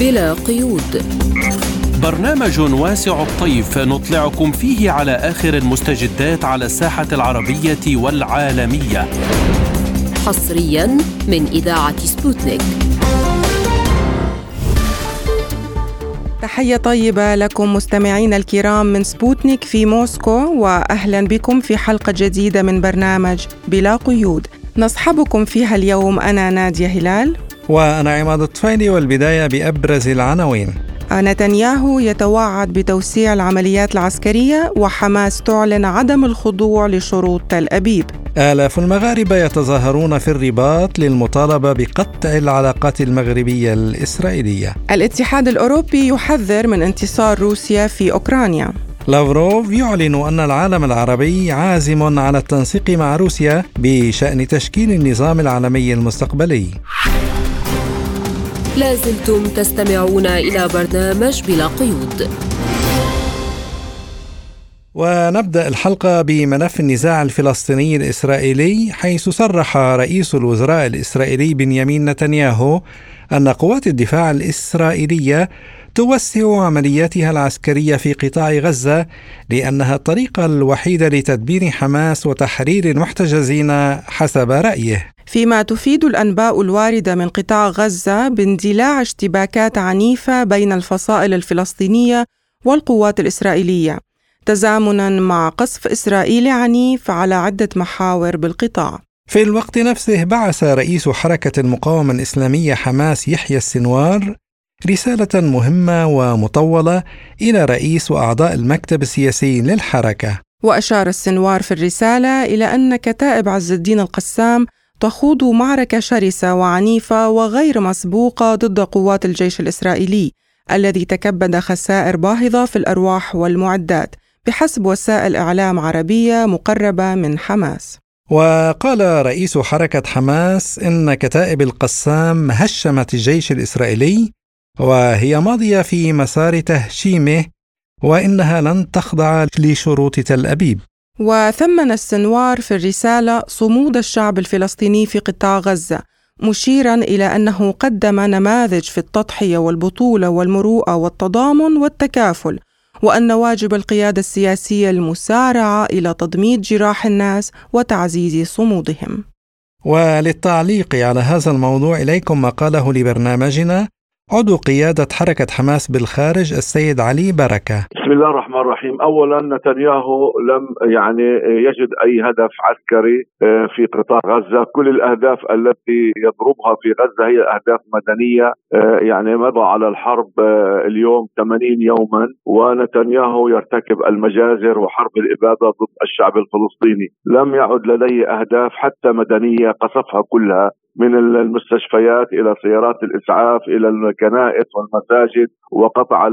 بلا قيود. برنامج واسع الطيف نطلعكم فيه على آخر المستجدات على الساحة العربية والعالمية. حصريا من إذاعة سبوتنيك. تحية طيبة لكم مستمعينا الكرام من سبوتنيك في موسكو وأهلا بكم في حلقة جديدة من برنامج بلا قيود. نصحبكم فيها اليوم أنا نادية هلال. وأنا عماد الطفيلي والبداية بأبرز العناوين. نتنياهو يتوعد بتوسيع العمليات العسكرية وحماس تعلن عدم الخضوع لشروط تل أبيب آلاف المغاربة يتظاهرون في الرباط للمطالبة بقطع العلاقات المغربية الإسرائيلية. الاتحاد الأوروبي يحذر من انتصار روسيا في أوكرانيا. لافروف يعلن أن العالم العربي عازم على التنسيق مع روسيا بشأن تشكيل النظام العالمي المستقبلي. لازلتم تستمعون إلى برنامج بلا قيود. ونبدأ الحلقة بملف النزاع الفلسطيني الإسرائيلي حيث صرح رئيس الوزراء الإسرائيلي بنيامين نتنياهو أن قوات الدفاع الإسرائيلية توسع عملياتها العسكرية في قطاع غزة لأنها الطريقة الوحيدة لتدبير حماس وتحرير المحتجزين حسب رأيه. فيما تفيد الأنباء الواردة من قطاع غزة باندلاع اشتباكات عنيفة بين الفصائل الفلسطينية والقوات الإسرائيلية تزامنا مع قصف إسرائيلي عنيف على عدة محاور بالقطاع. في الوقت نفسه بعث رئيس حركة المقاومة الإسلامية حماس يحيى السنوار رسالة مهمة ومطولة إلى رئيس واعضاء المكتب السياسي للحركة. وأشار السنوار في الرسالة إلى ان كتائب عز الدين القسام تخوض معركة شرسة وعنيفة وغير مسبوقة ضد قوات الجيش الإسرائيلي الذي تكبد خسائر باهظة في الأرواح والمعدات بحسب وسائل إعلام عربية مقربة من حماس. وقال رئيس حركة حماس إن كتائب القسام هشمت الجيش الإسرائيلي وهي ماضية في مسار تهشيمه وإنها لن تخضع لشروط تل أبيب. وثمن السنوار في الرسالة صمود الشعب الفلسطيني في قطاع غزة مشيرا إلى أنه قدم نماذج في التضحية والبطولة والمروءة والتضامن والتكافل وأن واجب القيادة السياسية المسارعة إلى تضميد جراح الناس وتعزيز صمودهم. وللتعليق على هذا الموضوع إليكم ما قاله لبرنامجنا عضو قيادة حركة حماس بالخارج السيد علي بركة. بسم الله الرحمن الرحيم. أولا نتنياهو لم يعني يجد أي هدف عسكري آه، في قطاع غزة. كل الأهداف التي يضربها في غزة هي أهداف مدنية آه، يعني مضى على الحرب آه، اليوم 80 يوما. ونتنياهو يرتكب المجازر وحرب الإبادة ضد الشعب الفلسطيني. لم يعد لديه أهداف حتى مدنية قصفها كلها. من المستشفيات إلى سيارات الإسعاف إلى الكنائس والمساجد وقطع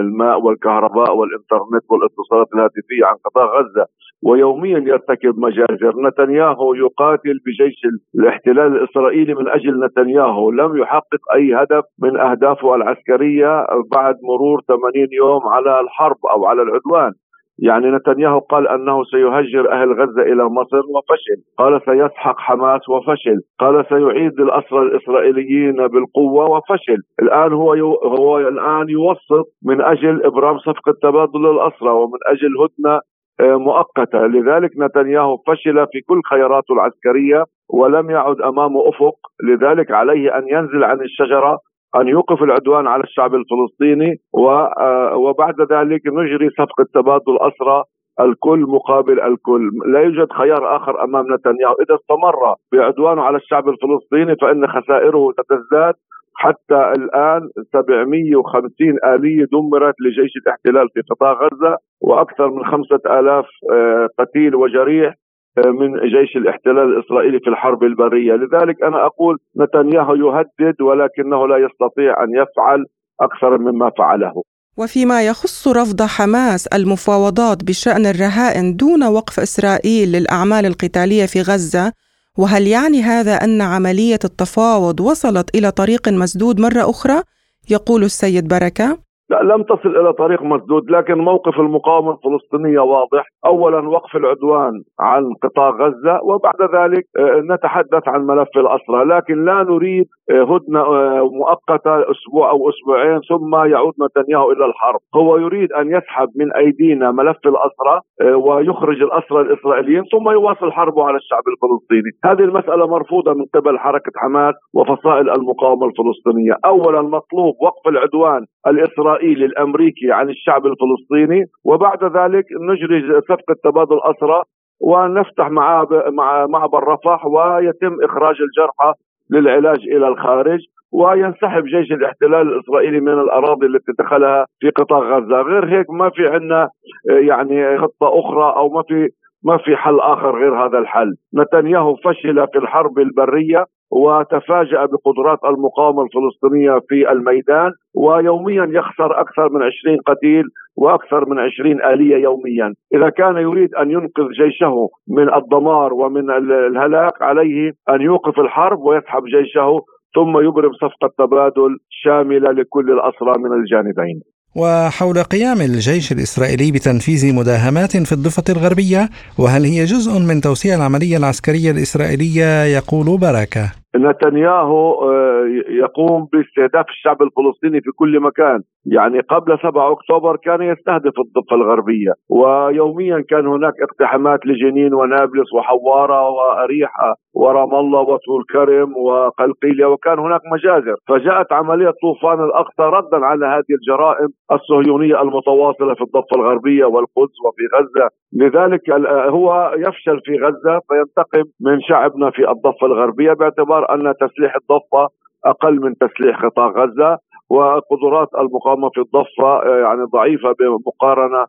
الماء والكهرباء والإنترنت والاتصالات الهاتفية عن قطاع غزة. ويوميا يرتكب مجازر نتنياهو يقاتل بجيش الاحتلال الإسرائيلي من أجل نتنياهو. لم يحقق أي هدف من أهدافه العسكرية بعد مرور 80 يوم على الحرب أو على العدوان. يعني نتنياهو قال أنه سيهجر أهل غزة إلى مصر وفشل، قال سيسحق حماس وفشل، قال سيعيد الأسرى الإسرائيليين بالقوة وفشل، الآن هو يو هو الآن يوسط من أجل إبرام صفقه تبادل الأسرى ومن أجل هدنة آه، مؤقتة، لذلك نتنياهو فشل في كل خياراته العسكرية ولم يعد أمامه أفق، لذلك عليه أن ينزل عن الشجرة أن يوقف العدوان على الشعب الفلسطيني آه، وبعد ذلك نجري صفقة تبادل أسرى الكل مقابل الكل. لا يوجد خيار آخر أمام نتنياهو. إذا استمر بعدوانه على الشعب الفلسطيني فإن خسائره ستزداد حتى الآن 750 آلية دمرت لجيش الاحتلال في قطاع غزة وأكثر من 5000 آه، قتيل وجريح. من جيش الاحتلال الإسرائيلي في الحرب البرية، لذلك أنا أقول نتنياهو يهدد ولكنه لا يستطيع أن يفعل أكثر مما فعله. وفيما يخص رفض حماس المفاوضات بشأن الرهائن دون وقف إسرائيل للأعمال القتالية في غزة، وهل يعني هذا أن عملية التفاوض وصلت إلى طريق مسدود مرة أخرى؟ يقول السيد بركة: لا لم تصل إلى طريق مسدود لكن موقف المقاومة الفلسطينية واضح. اولا وقف العدوان عن قطاع غزة وبعد ذلك آه، نتحدث عن ملف الأسرى لكن لا نريد هدنة مؤقتة أسبوع أو أسبوعين ثم يعود نتنياهو إلى الحرب. هو يريد أن يسحب من أيدينا ملف الأسرى ويخرج الأسرى الإسرائيليين ثم يواصل حربه على الشعب الفلسطيني. هذه المسألة مرفوضة من قبل حركة حماس وفصائل المقاومة الفلسطينية. اولا مطلوب وقف العدوان الإسرائيلي الأمريكي عن الشعب الفلسطيني وبعد ذلك نجري صفقه تبادل أسرى ونفتح مع مع معبر رفح ويتم إخراج الجرحى للعلاج إلى الخارج وينسحب جيش الاحتلال الإسرائيلي من الأراضي التي دخلها في قطاع غزة، غير هيك ما في عندنا يعني خطة أخرى أو ما في ما في حل آخر غير هذا الحل، نتنياهو فشل في الحرب البرية وتفاجأ بقدرات المقاومة الفلسطينية في الميدان ويوميا يخسر أكثر من 20 قتيل وأكثر من 20 آلية يوميا. إذا كان يريد أن ينقذ جيشه من الدمار ومن الهلاك عليه أن يوقف الحرب ويسحب جيشه ثم يبرم صفقة تبادل شاملة لكل الأسرى من الجانبين. وحول قيام الجيش الإسرائيلي بتنفيذ مداهمات في الضفة الغربية وهل هي جزء من توسيع العملية العسكرية الإسرائيلية؟ يقول بركة نتنياهو آه، يقوم باستهداف الشعب الفلسطيني في كل مكان. يعني قبل 7 أكتوبر كان يستهدف الضفة الغربية ويوميا كان هناك اقتحامات لجنين ونابلس وحوارة وأريحة ورام الله وطول كرم وقلقيلية وكان هناك مجازر. فجاءت عملية طوفان الأقصى ردا على هذه الجرائم الصهيونية المتواصلة في الضفة الغربية والقدس وفي غزة. لذلك هو يفشل في غزة فينتقم من شعبنا في الضفة الغربية باعتبار أن تسليح الضفة أقل من تسليح قطاع غزة وقدرات المقاومة في الضفة يعني ضعيفة بمقارنة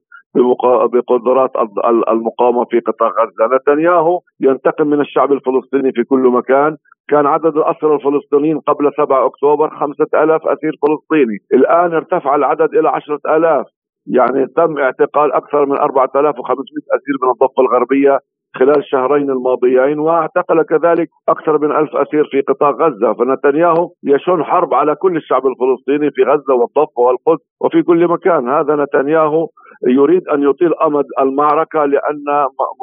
بقدرات المقاومة في قطاع غزة، نتنياهو ينتقم من الشعب الفلسطيني في كل مكان، كان عدد الأسرى الفلسطينيين قبل 7 أكتوبر 5000 أسير فلسطيني. الآن ارتفع العدد إلى 10000 يعني تم اعتقال أكثر من 4500 أسير من الضفة الغربية خلال الشهرين الماضيين واعتقل كذلك أكثر من ألف أسير في قطاع غزة. فنتنياهو يشن حرب على كل الشعب الفلسطيني في غزة والضفة والقدس وفي كل مكان. هذا نتنياهو يريد أن يطيل أمد المعركة لأن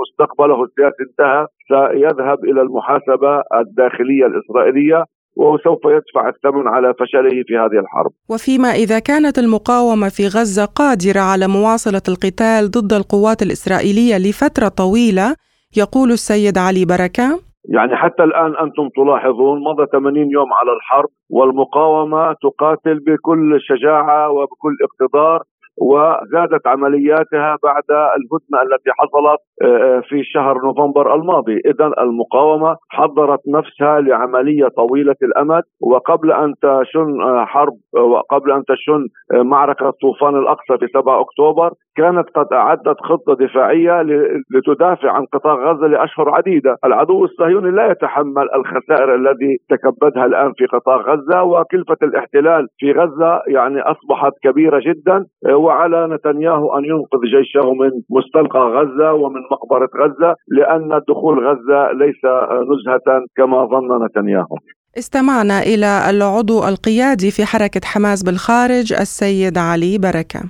مستقبله السياسي انتهى. سيذهب إلى المحاسبة الداخلية الإسرائيلية وهو سوف يدفع الثمن على فشله في هذه الحرب. وفيما إذا كانت المقاومة في غزة قادرة على مواصلة القتال ضد القوات الإسرائيلية لفترة طويلة يقول السيد علي بركة. يعني حتى الآن أنتم تلاحظون مضى 80 يوم على الحرب والمقاومة تقاتل بكل شجاعة وبكل اقتدار وزادت عملياتها بعد الهدنة التي حصلت في شهر نوفمبر الماضي، اذا المقاومة حضرت نفسها لعملية طويلة الأمد وقبل أن تشن حرب وقبل أن تشن معركة طوفان الأقصى في 7 أكتوبر كانت قد أعدت خطة دفاعية لتدافع عن قطاع غزة لأشهر عديدة، العدو الصهيوني لا يتحمل الخسائر الذي تكبدها الآن في قطاع غزة وكلفة الاحتلال في غزة يعني أصبحت كبيرة جدا. وعلى نتنياهو أن ينقذ جيشه من مستنقع غزة ومن مقبرة غزة لأن دخول غزة ليس نزهة كما ظن نتنياهو. استمعنا إلى العضو القيادي في حركة حماس بالخارج السيد علي بركة.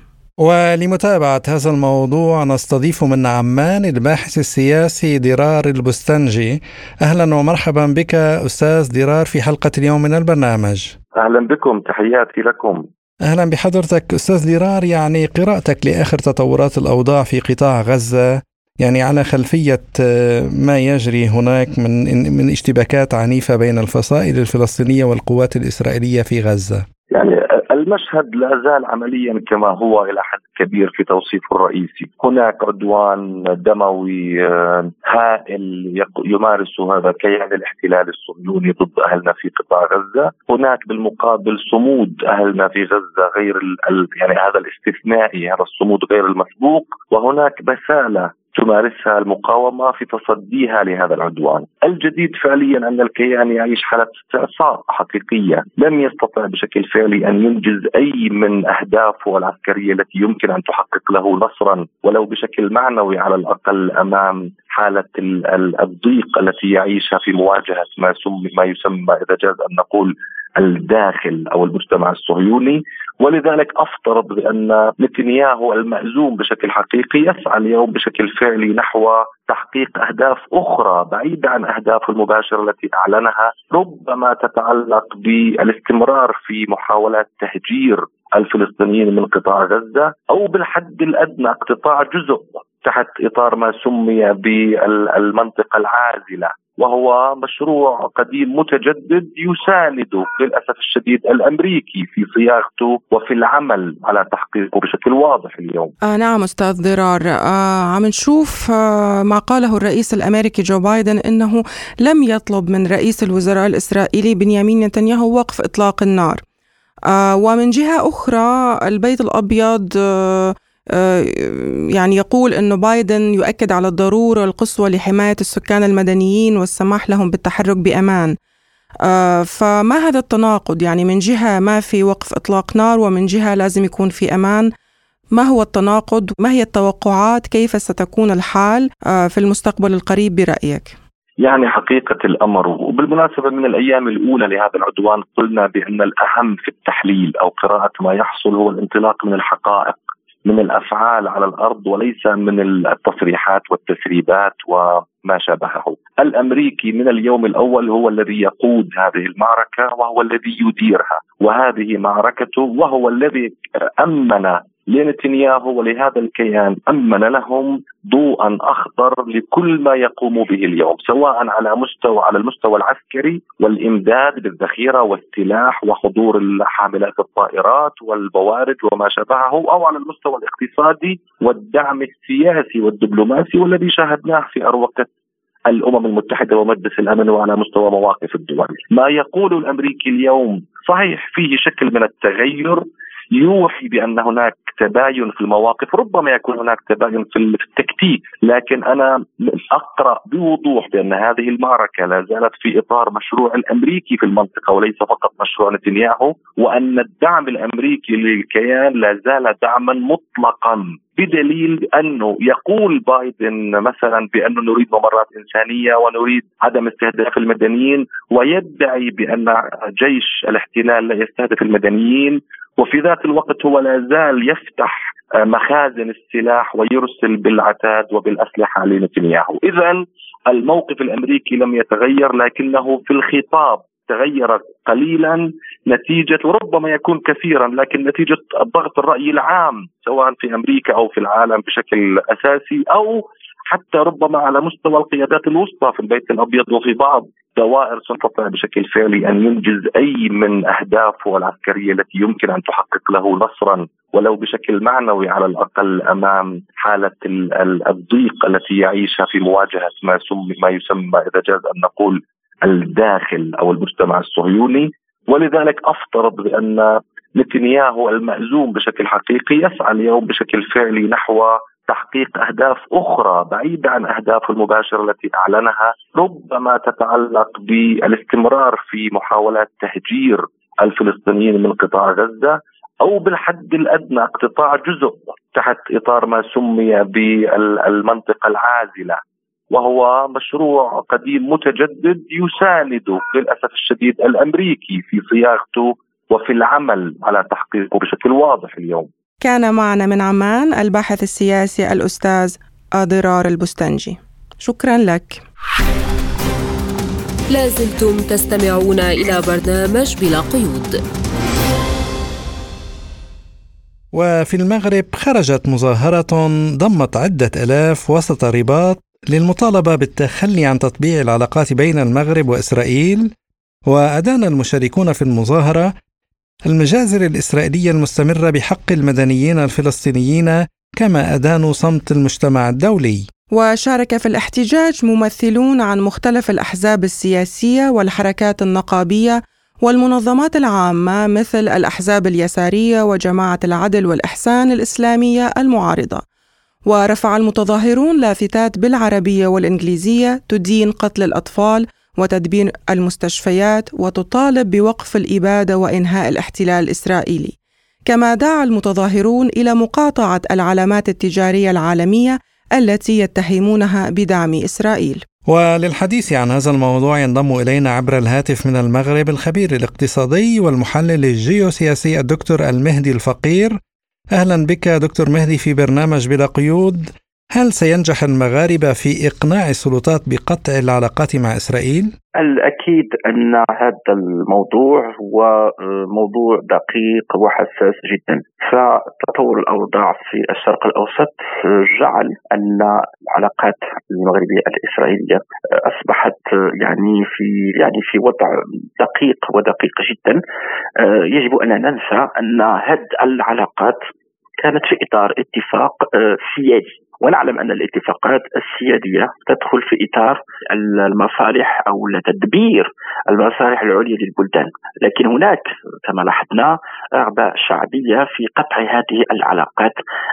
ولمتابعة هذا الموضوع نستضيف من عمان الباحث السياسي درار البستنجي أهلا ومرحبا بك أستاذ درار في حلقة اليوم من البرنامج أهلا بكم تحياتي لكم أهلا بحضرتك أستاذ درار يعني قراءتك لآخر تطورات الأوضاع في قطاع غزة يعني على خلفية آه، ما يجري هناك من من اشتباكات عنيفة بين الفصائل الفلسطينية والقوات الإسرائيلية في غزة. يعني المشهد لا زال عمليا كما هو إلى حد كبير في توصيفه الرئيسي، هناك عدوان دموي آه، هائل يمارسه هذا كيان الاحتلال الصهيوني ضد أهلنا في قطاع غزة، هناك بالمقابل صمود أهلنا في غزة غير يعني هذا الاستثنائي هذا الصمود غير المسبوق، وهناك بسالة تمارسها المقاومة في تصديها لهذا العدوان. الجديد فعليا أن الكيان يعيش حالة استعصاء حقيقية، لم يستطع بشكل فعلي أن ينجز أي من أهدافه العسكرية التي يمكن أن تحقق له نصرا ولو بشكل معنوي على الأقل أمام حالة الضيق التي يعيشها في مواجهة ما ما يسمى إذا جاز أن نقول الداخل أو المجتمع الصهيوني ولذلك افترض بأن نتنياهو المأزوم بشكل حقيقي يسعى اليوم بشكل فعلي نحو تحقيق أهداف أخرى بعيدة عن أهدافه المباشرة التي أعلنها ربما تتعلق بالاستمرار في محاولات تهجير الفلسطينيين من قطاع غزة أو بالحد الأدنى اقتطاع جزء تحت إطار ما سمي بالمنطقة العازلة. وهو مشروع قديم متجدد يساند للأسف الشديد الأمريكي في صياغته وفي العمل على تحقيقه بشكل واضح اليوم. آه نعم أستاذ ضرار آه عم نشوف آه ما قاله الرئيس الأمريكي جو بايدن إنه لم يطلب من رئيس الوزراء الإسرائيلي بنيامين نتنياهو وقف إطلاق النار. آه ومن جهة أخرى البيت الأبيض آه يعني يقول أنه بايدن يؤكد على الضرورة القصوى لحماية السكان المدنيين والسماح لهم بالتحرك بأمان. آه، فما هذا التناقض؟ يعني من جهة ما في وقف إطلاق نار ومن جهة لازم يكون في أمان. ما هو التناقض؟ ما هي التوقعات؟ كيف ستكون الحال؟ آه، في المستقبل القريب برأيك؟ يعني حقيقة الأمر وبالمناسبة من الأيام الأولى لهذا العدوان قلنا بأن الأهم في التحليل أو قراءة ما يحصل هو الانطلاق من الحقائق. من الأفعال على الأرض وليس من التصريحات والتسريبات وما شابهه. الأمريكي من اليوم الأول هو الذي يقود هذه المعركة وهو الذي يديرها وهذه معركته وهو الذي أمن لنتنياهو ولهذا الكيان أمن لهم ضوءا أخضر لكل ما يقوم به اليوم سواء على مستوى على المستوى العسكري والإمداد بالذخيرة والسلاح وحضور حاملات الطائرات والبوارج وما شابهه أو على المستوى الاقتصادي والدعم السياسي والدبلوماسي والذي شاهدناه في أروقة الأمم المتحدة ومجلس الأمن وعلى مستوى مواقف الدول. ما يقول الأمريكي اليوم صحيح فيه شكل من التغير يوحي بأن هناك تباين في المواقف ربما يكون هناك تباين في التكتيك لكن أنا أقرأ بوضوح بأن هذه المعركة لا زالت في إطار مشروع الأمريكي في المنطقة وليس فقط مشروع نتنياهو وأن الدعم الأمريكي للكيان لا زال دعما مطلقا بدليل أنه يقول بايدن مثلا بانه نريد ممرات إنسانية ونريد عدم استهداف المدنيين ويدعي بأن جيش الاحتلال لا يستهدف المدنيين وفي ذات الوقت هو لا زال يفتح آه، مخازن السلاح ويرسل بالعتاد وبالأسلحة لنتنياهو، اذا الموقف الأمريكي لم يتغير لكنه في الخطاب تغير قليلا نتيجة وربما يكون كثيرا لكن نتيجة ضغط الرأي العام سواء في أمريكا أو في العالم بشكل أساسي أو حتى ربما على مستوى القيادات الوسطى في البيت الأبيض وفي بعض دوائر تستطيع بشكل فعلي أن ينجز أي من أهدافه العسكرية التي يمكن أن تحقق له نصرا ولو بشكل معنوي على الأقل أمام حالة الضيق التي يعيشها في مواجهة ما سمي ما يسمى إذا جاز أن نقول الداخل أو المجتمع الصهيوني. ولذلك أفترض بأن نتنياهو المأزوم بشكل حقيقي يسعى اليوم بشكل فعلي نحو تحقيق أهداف أخرى بعيده عن اهدافه المباشرة التي أعلنها ربما تتعلق بالاستمرار في محاولات تهجير الفلسطينيين من قطاع غزة أو بالحد الأدنى اقتطاع جزء تحت إطار ما سمي بالمنطقة العازلة وهو مشروع قديم متجدد يساند للأسف الشديد الأمريكي في صياغته وفي العمل على تحقيقه بشكل واضح اليوم. كان معنا من عمان الباحث السياسي الأستاذ أضرار البستنجي. شكرا لك. لازلتم تستمعون إلى برنامج بلا قيود. وفي المغرب خرجت مظاهرة ضمت عدة ألاف وسط رباط للمطالبة بالتخلي عن تطبيع العلاقات بين المغرب وإسرائيل وأدان المشاركون في المظاهرة المجازر الإسرائيلية المستمرة بحق المدنيين الفلسطينيين كما أدانوا صمت المجتمع الدولي. وشارك في الاحتجاج ممثلون عن مختلف الأحزاب السياسية والحركات النقابية والمنظمات العامة مثل الأحزاب اليسارية وجماعة العدل والإحسان الإسلامية المعارضة. ورفع المتظاهرون لافتات بالعربية والإنجليزية تدين قتل الأطفال وتدبير المستشفيات وتطالب بوقف الإبادة وإنهاء الاحتلال الإسرائيلي. كما دعا المتظاهرون إلى مقاطعة العلامات التجارية العالمية التي يتهمونها بدعم إسرائيل. وللحديث عن هذا الموضوع ينضم إلينا عبر الهاتف من المغرب الخبير الاقتصادي والمحلل الجيوسياسي الدكتور المهدي الفقير. أهلا بك دكتور مهدي في برنامج بلا قيود. هل سينجح المغاربة في إقناع السلطات بقطع العلاقات مع إسرائيل؟ الأكيد أن هذا الموضوع هو موضوع دقيق وحساس جدا. فتطور الأوضاع في الشرق الأوسط جعل أن العلاقات المغربية الإسرائيلية أصبحت يعني في يعني في وضع دقيق ودقيق جدا. يجب أن ننسى أن هذه العلاقات كانت في إطار اتفاق سيادي. ونعلم أن الاتفاقات السيادية تدخل في إطار المصالح أو تدبير المصالح العليا للبلدان، لكن هناك كما لاحظنا رغبه شعبية في قطع هذه العلاقات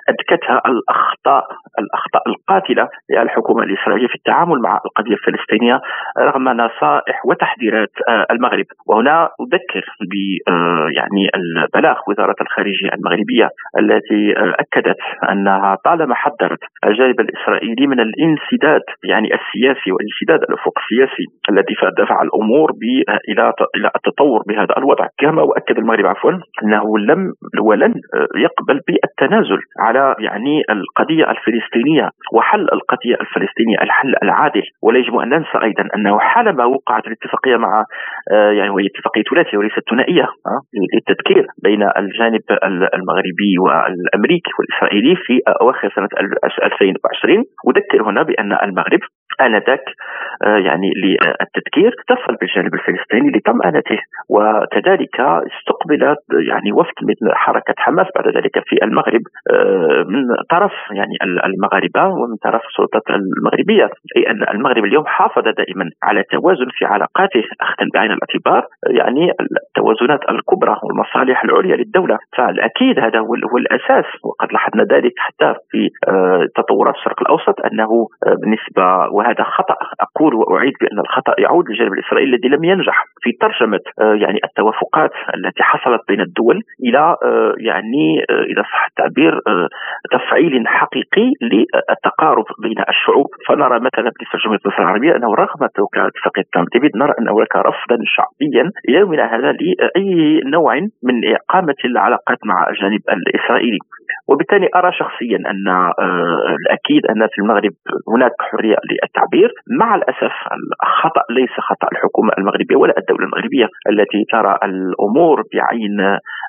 أدكتها الأخطاء الأخطاء القاتلة للحكومة الإسرائيلية في التعامل مع القضية الفلسطينية رغم نصائح وتحذيرات آه، المغرب، وهنا أذكر ب آه، يعني البلاغ وزارة الخارجية المغربية التي آه، أكدت أنها طالما حذرت الجانب الإسرائيلي من الانسداد يعني السياسي وانسداد الأفق السياسي الذي دفع الأمور إلى إلى التطور بهذا الوضع. كما واكد المغرب عفوا أنه لم ولن يقبل بالتنازل على يعني القضية الفلسطينية وحل القضية الفلسطينية الحل العادل. ولا يجب أن ننسى أيضا أنه حالما وقعت الاتفاقية مع يعني وهي اتفاقية ثلاثيه وليست ثنائية للتذكير بين الجانب المغربي والأمريكي والإسرائيلي في أواخر سنة 2020 أذكر هنا بأن المغرب آنذاك آه، يعني للتذكير اتصل بالجانب الفلسطيني لطمأنته وكذلك استقبلت يعني وفد مثل حركة حماس بعد ذلك في المغرب آه، من طرف يعني المغاربة ومن طرف السلطات المغربية. أي أن المغرب اليوم حافظ دائما على توازن في علاقاته أخذا بعين الاعتبار يعني التوازنات الكبرى والمصالح العليا للدولة. فالأكيد هذا هو الأساس. وقد لاحظنا ذلك حتى في آه، تطورات الشرق الأوسط أنه بالنسبة وهذا خطأ. أقول وأعيد بأن الخطأ يعود للجانب الاسرائيلي الذي لم ينجح في ترجمة آه، يعني التوافقات التي حصلت بين الدول إلى آه، يعني آه، اذا صح التعبير تفعيل حقيقي للتقارب بين الشعوب. فنرى مثلا في جمهوريه مصر العربية أنه رغم اتفاقية كامب ديفيد نرى أن هناك رفضا شعبيا إلى يومنا هذا لأي نوع من إقامة العلاقات مع الجانب الإسرائيلي. وبالتالي أرى شخصيا أن آه، الأكيد أن في المغرب هناك حرية للتعبير مع الأسف الخطأ ليس خطأ الحكومة المغربية ولا الدولة المغربية التي ترى الأمور بعين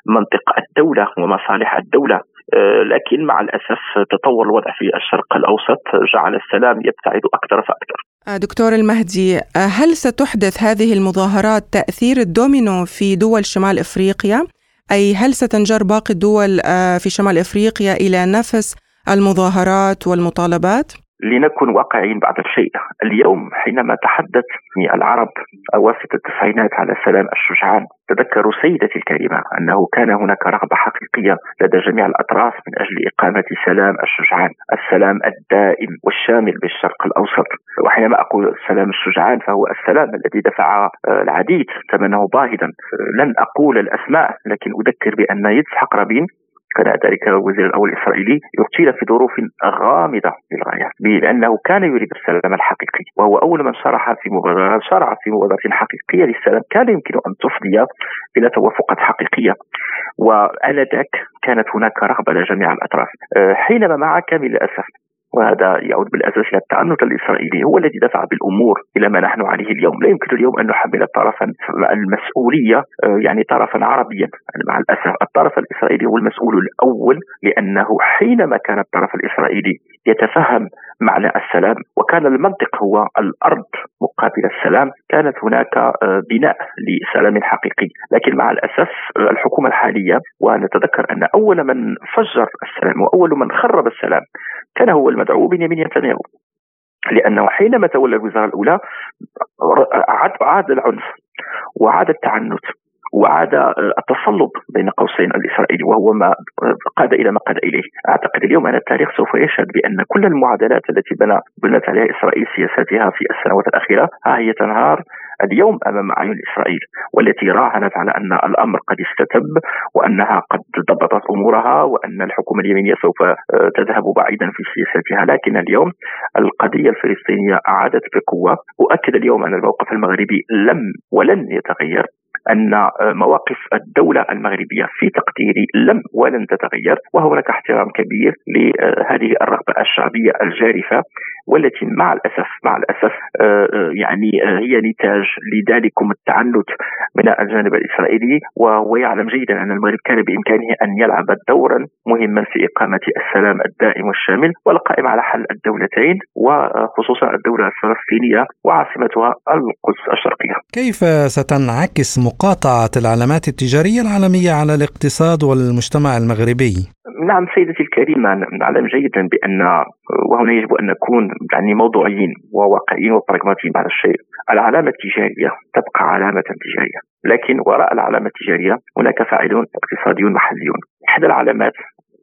منطق الدولة ومصالح الدولة آه، لكن مع الأسف تطور الوضع في الشرق الأوسط جعل السلام يبتعد أكثر فأكثر. آه، دكتور المهدي هل ستحدث هذه المظاهرات تأثير الدومينو في دول شمال إفريقيا؟ أي هل ستنجر باقي الدول آه، في شمال إفريقيا إلى نفس المظاهرات والمطالبات؟ لنكن واقعيين بعض الشيء. اليوم حينما تحدث العرب أواسط التسعينات على سلام الشجعان تذكروا سيدتي الكريمة أنه كان هناك رغبة حقيقية لدى جميع الأطراف من أجل إقامة سلام الشجعان السلام الدائم والشامل بالشرق الأوسط. وحينما أقول سلام الشجعان فهو السلام الذي دفع العديد ثمنه باهظا. لن أقول الأسماء لكن أذكر بأن يتسحق رابين كان ذلك الوزير الأول الإسرائيلي اغتيل في ظروف غامضة للغاية لأنه كان يريد السلام الحقيقي وهو أول من شرح في مبادرة شرع في مبادرة حقيقية للسلام كان يمكن أن تفضي إلى توافقات حقيقية وآنذاك كانت هناك رغبة لجميع الأطراف. أه، حينما مع كامل الاسف وهذا يعود بالأساس إلى التعنت الإسرائيلي هو الذي دفع بالأمور إلى ما نحن عليه اليوم، لا يمكن اليوم أن نحمل طرفا المسؤولية آه، يعني طرفا عربيا. يعني مع الأسف الطرف الإسرائيلي هو المسؤول الأول لأنه حينما كان الطرف الإسرائيلي يتفهم معنى السلام. وكان المنطق هو الأرض مقابل السلام. كانت هناك آه، بناء لسلام حقيقي. لكن مع الاسف الحكومة الحالية ونتذكر أن أول من فجر السلام وأول من خرب السلام كان هو المدعو بنيامين نتنياهو. لأنه حينما تولى الوزارة الأولى عاد العنف وعاد التعنت. وعاد التصلب بين قوسين الإسرائيلي وهو ما قاد إلى ما قاد إليه، أعتقد اليوم أن التاريخ سوف يشهد بأن كل المعادلات التي بنى بنت عليها إسرائيل سياساتها في السنوات الأخيرة ها هي تنهار اليوم أمام أعين إسرائيل والتي راهنت على أن الأمر قد استتب وأنها قد ضبطت أمورها وأن الحكومة اليمنيه سوف آه، تذهب بعيدا في سياستها لكن اليوم القضية الفلسطينية أعادت بقوة. أؤكد اليوم أن الموقف المغربي لم ولن يتغير. أن آه، مواقف الدولة المغربية في تقديري لم ولن تتغير وهناك احترام كبير لهذه الرغبة الشعبية الجارفة. والتي مع الاسف مع الأسف آه، آه، يعني هي نتاج لذلكم التعنت من الجانب الإسرائيلي وهو يعلم جيدا أن المغرب كان بإمكانه أن يلعب دورا مهما في إقامة السلام الدائم والشامل والقائم على حل الدولتين وخصوصا الدولة الفلسطينية وعاصمتها القدس الشرقية. كيف ستنعكس مقاطعة العلامات التجارية العالمية على الاقتصاد والمجتمع المغربي؟ نعم سيدتي الكريمة نعلم جيدا بأن وهنا يجب أن نكون يعني موضوعيين وواقعيين وبراغماتيين بعض الشيء. العلامة التجارية تبقى علامة تجارية لكن وراء العلامة التجارية هناك فاعلون اقتصاديون محليون. إحدى العلامات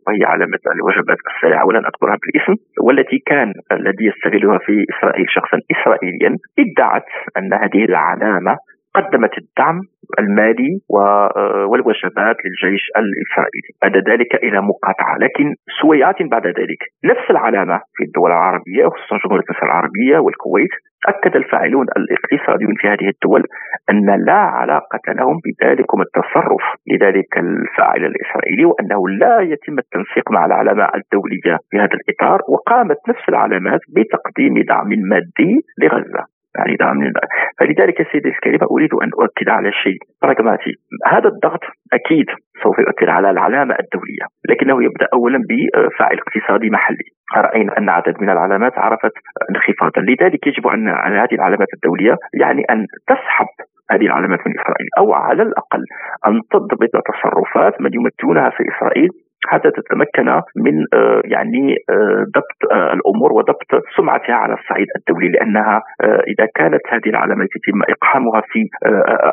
وهي علامة الوجبات السريعة ولن أذكرها بالاسم والتي كان الذي يستغلها في إسرائيل شخصا إسرائيليا ادعت أن هذه العلامة قدمت الدعم المالي آه، والوجبات للجيش الإسرائيلي. ادى ذلك إلى مقاطعة. لكن سويعات بعد ذلك. نفس العلامة في الدول العربية وخصوصا جمهورية مصر العربية والكويت أكد الفاعلون الاقتصاديون في هذه الدول أن لا علاقة لهم بذلكم التصرف. لذلك الفاعل الإسرائيلي وانه لا يتم التنسيق مع العلامة الدولية في هذا الإطار وقامت نفس العلامات بتقديم دعم مادي لغزة. يعني دعم فلذلك سيدي الكريمة أريد أن أؤكد على شيء. براغماتي هذا الضغط أكيد سوف يؤثر على العلامة الدولية لكنه يبدأ أولا بفاعل اقتصادي محلي. رأينا أن عدد من العلامات عرفت انخفاضا. لذلك يجب أن هذه العلامات الدولية يعني أن تسحب هذه العلامات من إسرائيل أو على الأقل أن تضبط تصرفات من يمثلونها في إسرائيل حتى تتمكن من آه، يعني آه، ضبط آه، الأمور وضبط سمعتها على الصعيد الدولي لأنها إذا كانت هذه العلامات يتم اقحامها في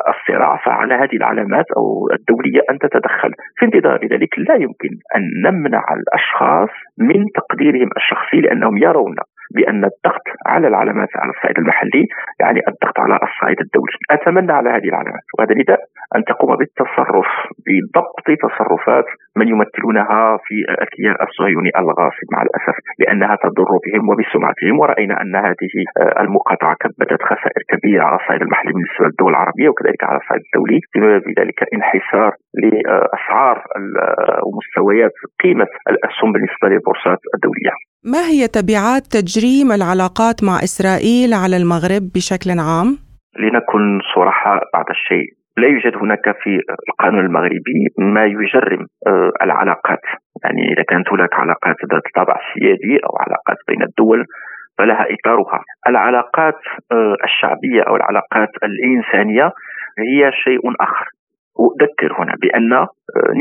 الصراع فعلى هذه العلامات أو الدولية أن تتدخل. في انتظار ذلك لا يمكن أن نمنع الأشخاص من تقديرهم الشخصي لأنهم يرون بأن الضغط على العلامات على الصعيد المحلي يعني الضغط على الصعيد الدولي. أتمنى على هذه العلامات. وهذا نداء أن تقوم بالتصرف بضبط تصرفات من يمثلونها في الكيان الصهيوني الغاصب مع الأسف لأنها تضر بهم وبسمعتهم. ورأينا أن هذه المقاطعة كبدت خسائر كبيرة على الصعيد المحلي بالنسبة للدول العربية وكذلك على الصعيد الدولي. بما في ذلك انحسار لأسعار ومستويات قيمة الاسهم بالنسبة للبورصات الدولية. ما هي تبعات تجريم العلاقات مع إسرائيل على المغرب بشكل عام؟ لنكن صراحة بعض الشيء. لا يوجد هناك في القانون المغربي ما يجرم آه، العلاقات. يعني إذا كانت هناك علاقات ذات طابع سيادي أو علاقات بين الدول فلها إطارها. العلاقات آه، الشعبية أو العلاقات الإنسانية هي شيء آخر. أذكر هنا بأن آه،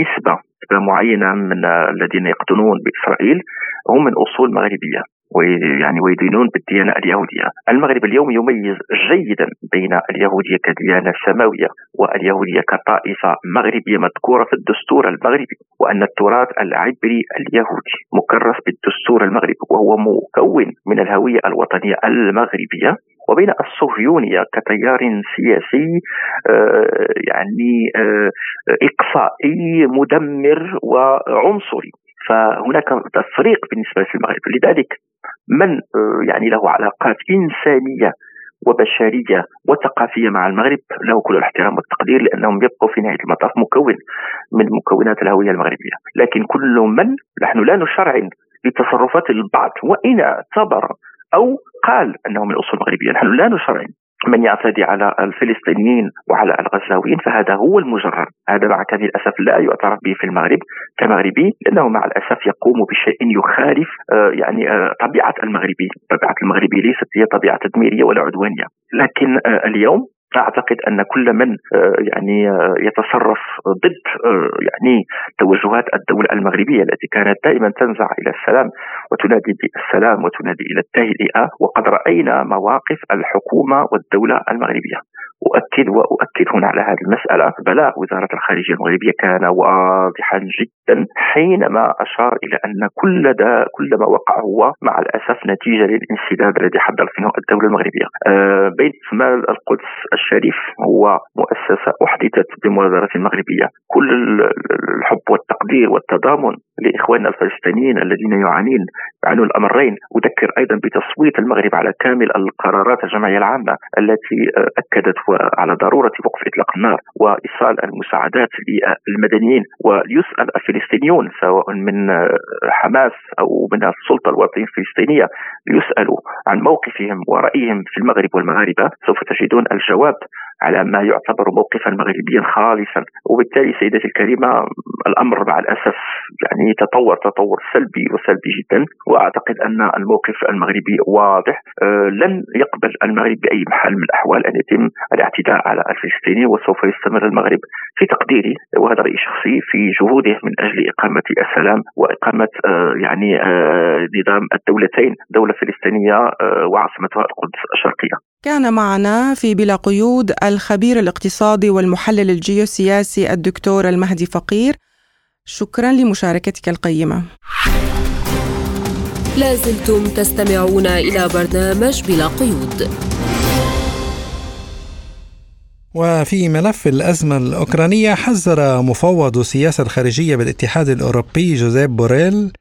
نسبة معينة من الذين يقطنون بإسرائيل هم من أصول مغربية ويعني ويدينون بالديانة اليهودية. المغرب اليوم يميز جيدا بين اليهودية كديانة سماوية واليهودية كطائفة مغربية مذكورة في الدستور المغربي وأن التراث العبري اليهودي مكرس بالدستور المغربي وهو مكون من الهوية الوطنية المغربية. وبين الصهيونية كتيار سياسي آه، يعني آه، إقصائي مدمر وعنصري. فهناك تفريق بالنسبة للمغرب. لذلك من آه، يعني له علاقات إنسانية وبشرية وثقافية مع المغرب له كل الاحترام والتقدير لأنهم يبقوا في نهاية المطاف مكون من مكونات الهوية المغربية. لكن كل من نحن لا نشرعن لتصرفات البعض وإن اعتبر أو قال أنه من أصول مغربية نحن لا نشرعن من يعتدي على الفلسطينيين وعلى الغزاويين فهذا هو المجرم. هذا مع كامل الأسف لا يعترف به في المغرب كمغربي لأنه مع الأسف يقوم بشيء يخالف آه، يعني آه، طبيعة المغربي. طبيعة المغربي ليست هي طبيعة تدميرية ولا عدوانية. لكن آه، اليوم أعتقد أن كل من يعني يتصرف ضد يعني توجهات الدولة المغربية التي كانت دائما تنزع إلى السلام وتنادي بالسلام وتنادي إلى التهدئه وقد رأينا مواقف الحكومة والدولة المغربية. أؤكد وأؤكد هنا على هذه المسألة. بلاغ وزارة الخارجية المغربية كان واضحا جدا حينما أشار إلى أن كل دا كل ما وقع هو مع الأسف نتيجة للانسداد الذي حضرت منه الدولة المغربية. أه بيت مال القدس الشريف هو مؤسسة أحدثت بمبادرة مغربية. كل الحب والتقدير والتضامن لإخواننا الفلسطينيين الذين يعانين يعانون الأمرين. أذكر أيضا بتصويت المغرب على كامل القرارات الجمعية العامة التي أكدت على ضرورة وقف إطلاق النار وإيصال المساعدات للمدنيين. وليسأل الفلسطينيون سواء من حماس أو من السلطة الوطنية الفلسطينية يسألوا عن موقفهم ورأيهم في المغرب والمغاربة. سوف تجدون الجواب على ما يعتبر موقفا مغربيا خالصا. وبالتالي سيدتي الكريمة الأمر مع الأسف يعني تطور تطور سلبي وسلبي جدا. وأعتقد أن الموقف المغربي واضح. أه لن يقبل المغرب بأي حال من الأحوال أن يتم الاعتداء على الفلسطينيين وسوف يستمر المغرب في تقديري. وهذا رأيي شخصي في جهوده من أجل إقامة السلام وإقامة أه يعني أه نظام الدولتين دولة فلسطينية آه، وعاصمتها القدس الشرقية. كان معنا في بلا قيود الخبير الاقتصادي والمحلل الجيوسياسي الدكتور المهدي فقير. شكرا لمشاركتك القيمة. لازلتم تستمعون إلى برنامج بلا قيود. وفي ملف الأزمة الأوكرانية حذر مفوض السياسة الخارجية بالاتحاد الأوروبي جوزيف بوريل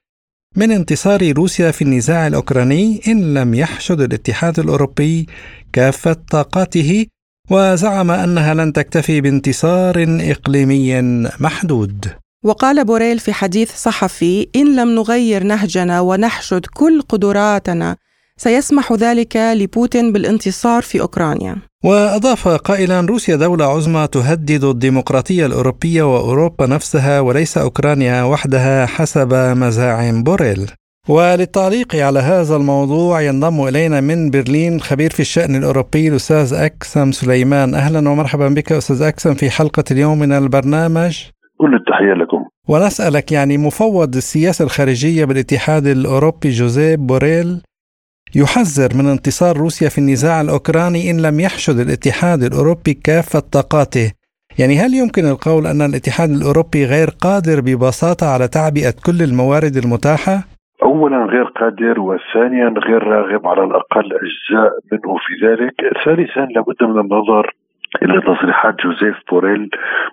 من انتصار روسيا في النزاع الأوكراني إن لم يحشد الاتحاد الأوروبي كافة طاقاته وزعم أنها لن تكتفي بانتصار إقليمي محدود. وقال بوريل في حديث صحفي إن لم نغير نهجنا ونحشد كل قدراتنا سيسمح ذلك لبوتين بالانتصار في أوكرانيا. وأضاف قائلا روسيا دولة عظمى تهدد الديمقراطية الأوروبية وأوروبا نفسها وليس أوكرانيا وحدها حسب مزاعم بوريل. وللتعليق على هذا الموضوع ينضم إلينا من برلين خبير في الشأن الأوروبي الأستاذ أكسم سليمان. أهلا ومرحبا بك أستاذ أكسم في حلقة اليوم من البرنامج. كل التحية لكم. ونسألك يعني مفوض السياسة الخارجية بالاتحاد الأوروبي جوزيف بوريل يحذر من انتصار روسيا في النزاع الأوكراني إن لم يحشد الاتحاد الأوروبي كافة طاقاته. يعني هل يمكن القول أن الاتحاد الأوروبي غير قادر ببساطة على تعبئة كل الموارد المتاحة؟ اولا غير قادر وثانيا غير راغب على الأقل أجزاء منه في ذلك. ثالثا لابد من النظر إلى تصريحات جوزيف بوريل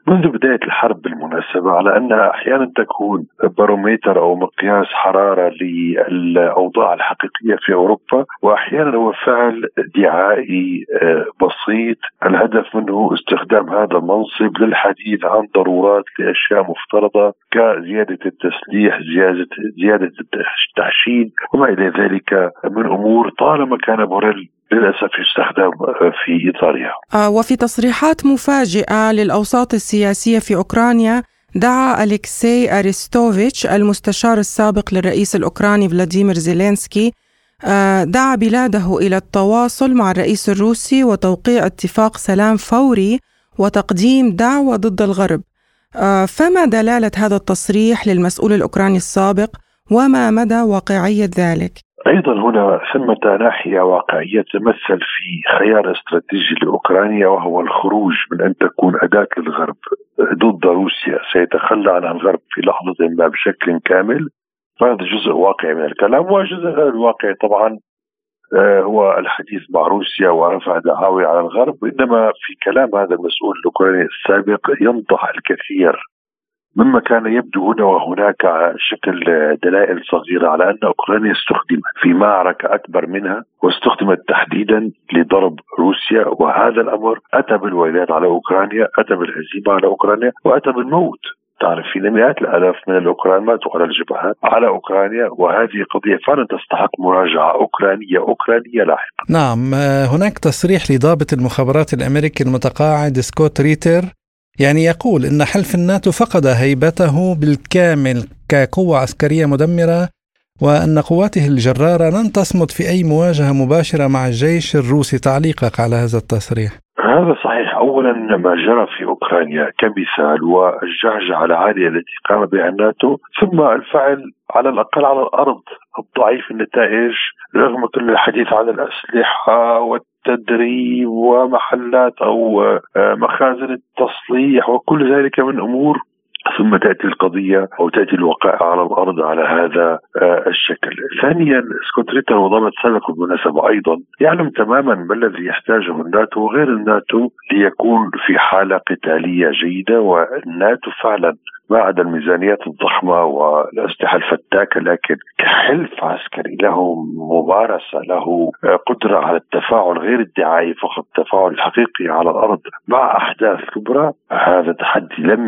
منذ بداية الحرب بالمناسبه على انها أحيانا تكون باروميتر أو مقياس حرارة للأوضاع الحقيقية في أوروبا وأحيانا هو فعل دعائي آه، بسيط. الهدف منه استخدام هذا المنصب للحديث عن ضرورات لأشياء مفترضة كزيادة التسليح زياده زيادة التحشيد وما إلى ذلك من أمور. طالما كان بوريل للأسف يستخدم في إطارها. آه وفي تصريحات مفاجئة للأوساط السياسية في أوكرانيا دعا أليكسي أريستوفيتش المستشار السابق للرئيس الأوكراني فلاديمير زيلينسكي آه، دعا بلاده إلى التواصل مع الرئيس الروسي وتوقيع اتفاق سلام فوري وتقديم دعوى ضد الغرب آه، فما دلالة هذا التصريح للمسؤول الأوكراني السابق وما مدى واقعية ذلك؟ أيضا هنا ثمة ناحية واقعية تمثل في خيار استراتيجي لأوكرانيا وهو الخروج من أن تكون أداة للغرب ضد روسيا. سيتخلى عن الغرب في لحظة ما بشكل كامل. فهذا جزء واقعي من الكلام والجزء الواقعي طبعا آه، هو الحديث مع روسيا ورفع دعاوي على الغرب. انما في كلام هذا المسؤول الأوكراني السابق ينضح الكثير مما كان يبدو هنا وهناك شكل دلائل صغيرة على أن أوكرانيا استخدمت في معركة أكبر منها واستخدمت تحديدا لضرب روسيا وهذا الأمر أتى بالويلات على أوكرانيا أتى بالهزيمة على أوكرانيا وأتى بالموت تعرف في مئات الآلاف من الأوكران ماتوا على الجبهات على أوكرانيا وهذه قضية فعلا تستحق مراجعة أوكرانية أوكرانية لاحقا. نعم هناك تصريح لضابط المخابرات الأمريكي المتقاعد سكوت ريتر يعني يقول إن حلف الناتو فقد هيبته بالكامل كقوة عسكرية مدمرة وأن قواته الجرارة لن تصمد في أي مواجهة مباشرة مع الجيش الروسي. تعليقك على هذا التصريح. هذا صحيح. اولا ما جرى في أوكرانيا كمثال والجعجعه العاليه التي قام بها الناتو ثم الفعل على الأقل على الأرض. ضعيف النتائج رغم كل الحديث عن الأسلحة والتدريب ومحلات أو آه، مخازن التصليح وكل ذلك من أمور ثم تأتي القضية أو تأتي الوقائع على الأرض على هذا آه، الشكل. ثانيا سكوت ريتر وضابط سابق بالمناسبة أيضا يعلم تماما ما الذي يحتاجه الناتو وغير الناتو ليكون في حالة قتالية جيدة والناتو فعلا ما عدا الميزانيات الضخمة والأسلحة الفتاكة لكن كحلف عسكري له ممارسة له قدرة على التفاعل غير الدعائي فقط التفاعل الحقيقي على الأرض مع أحداث كبرى هذا تحدي لم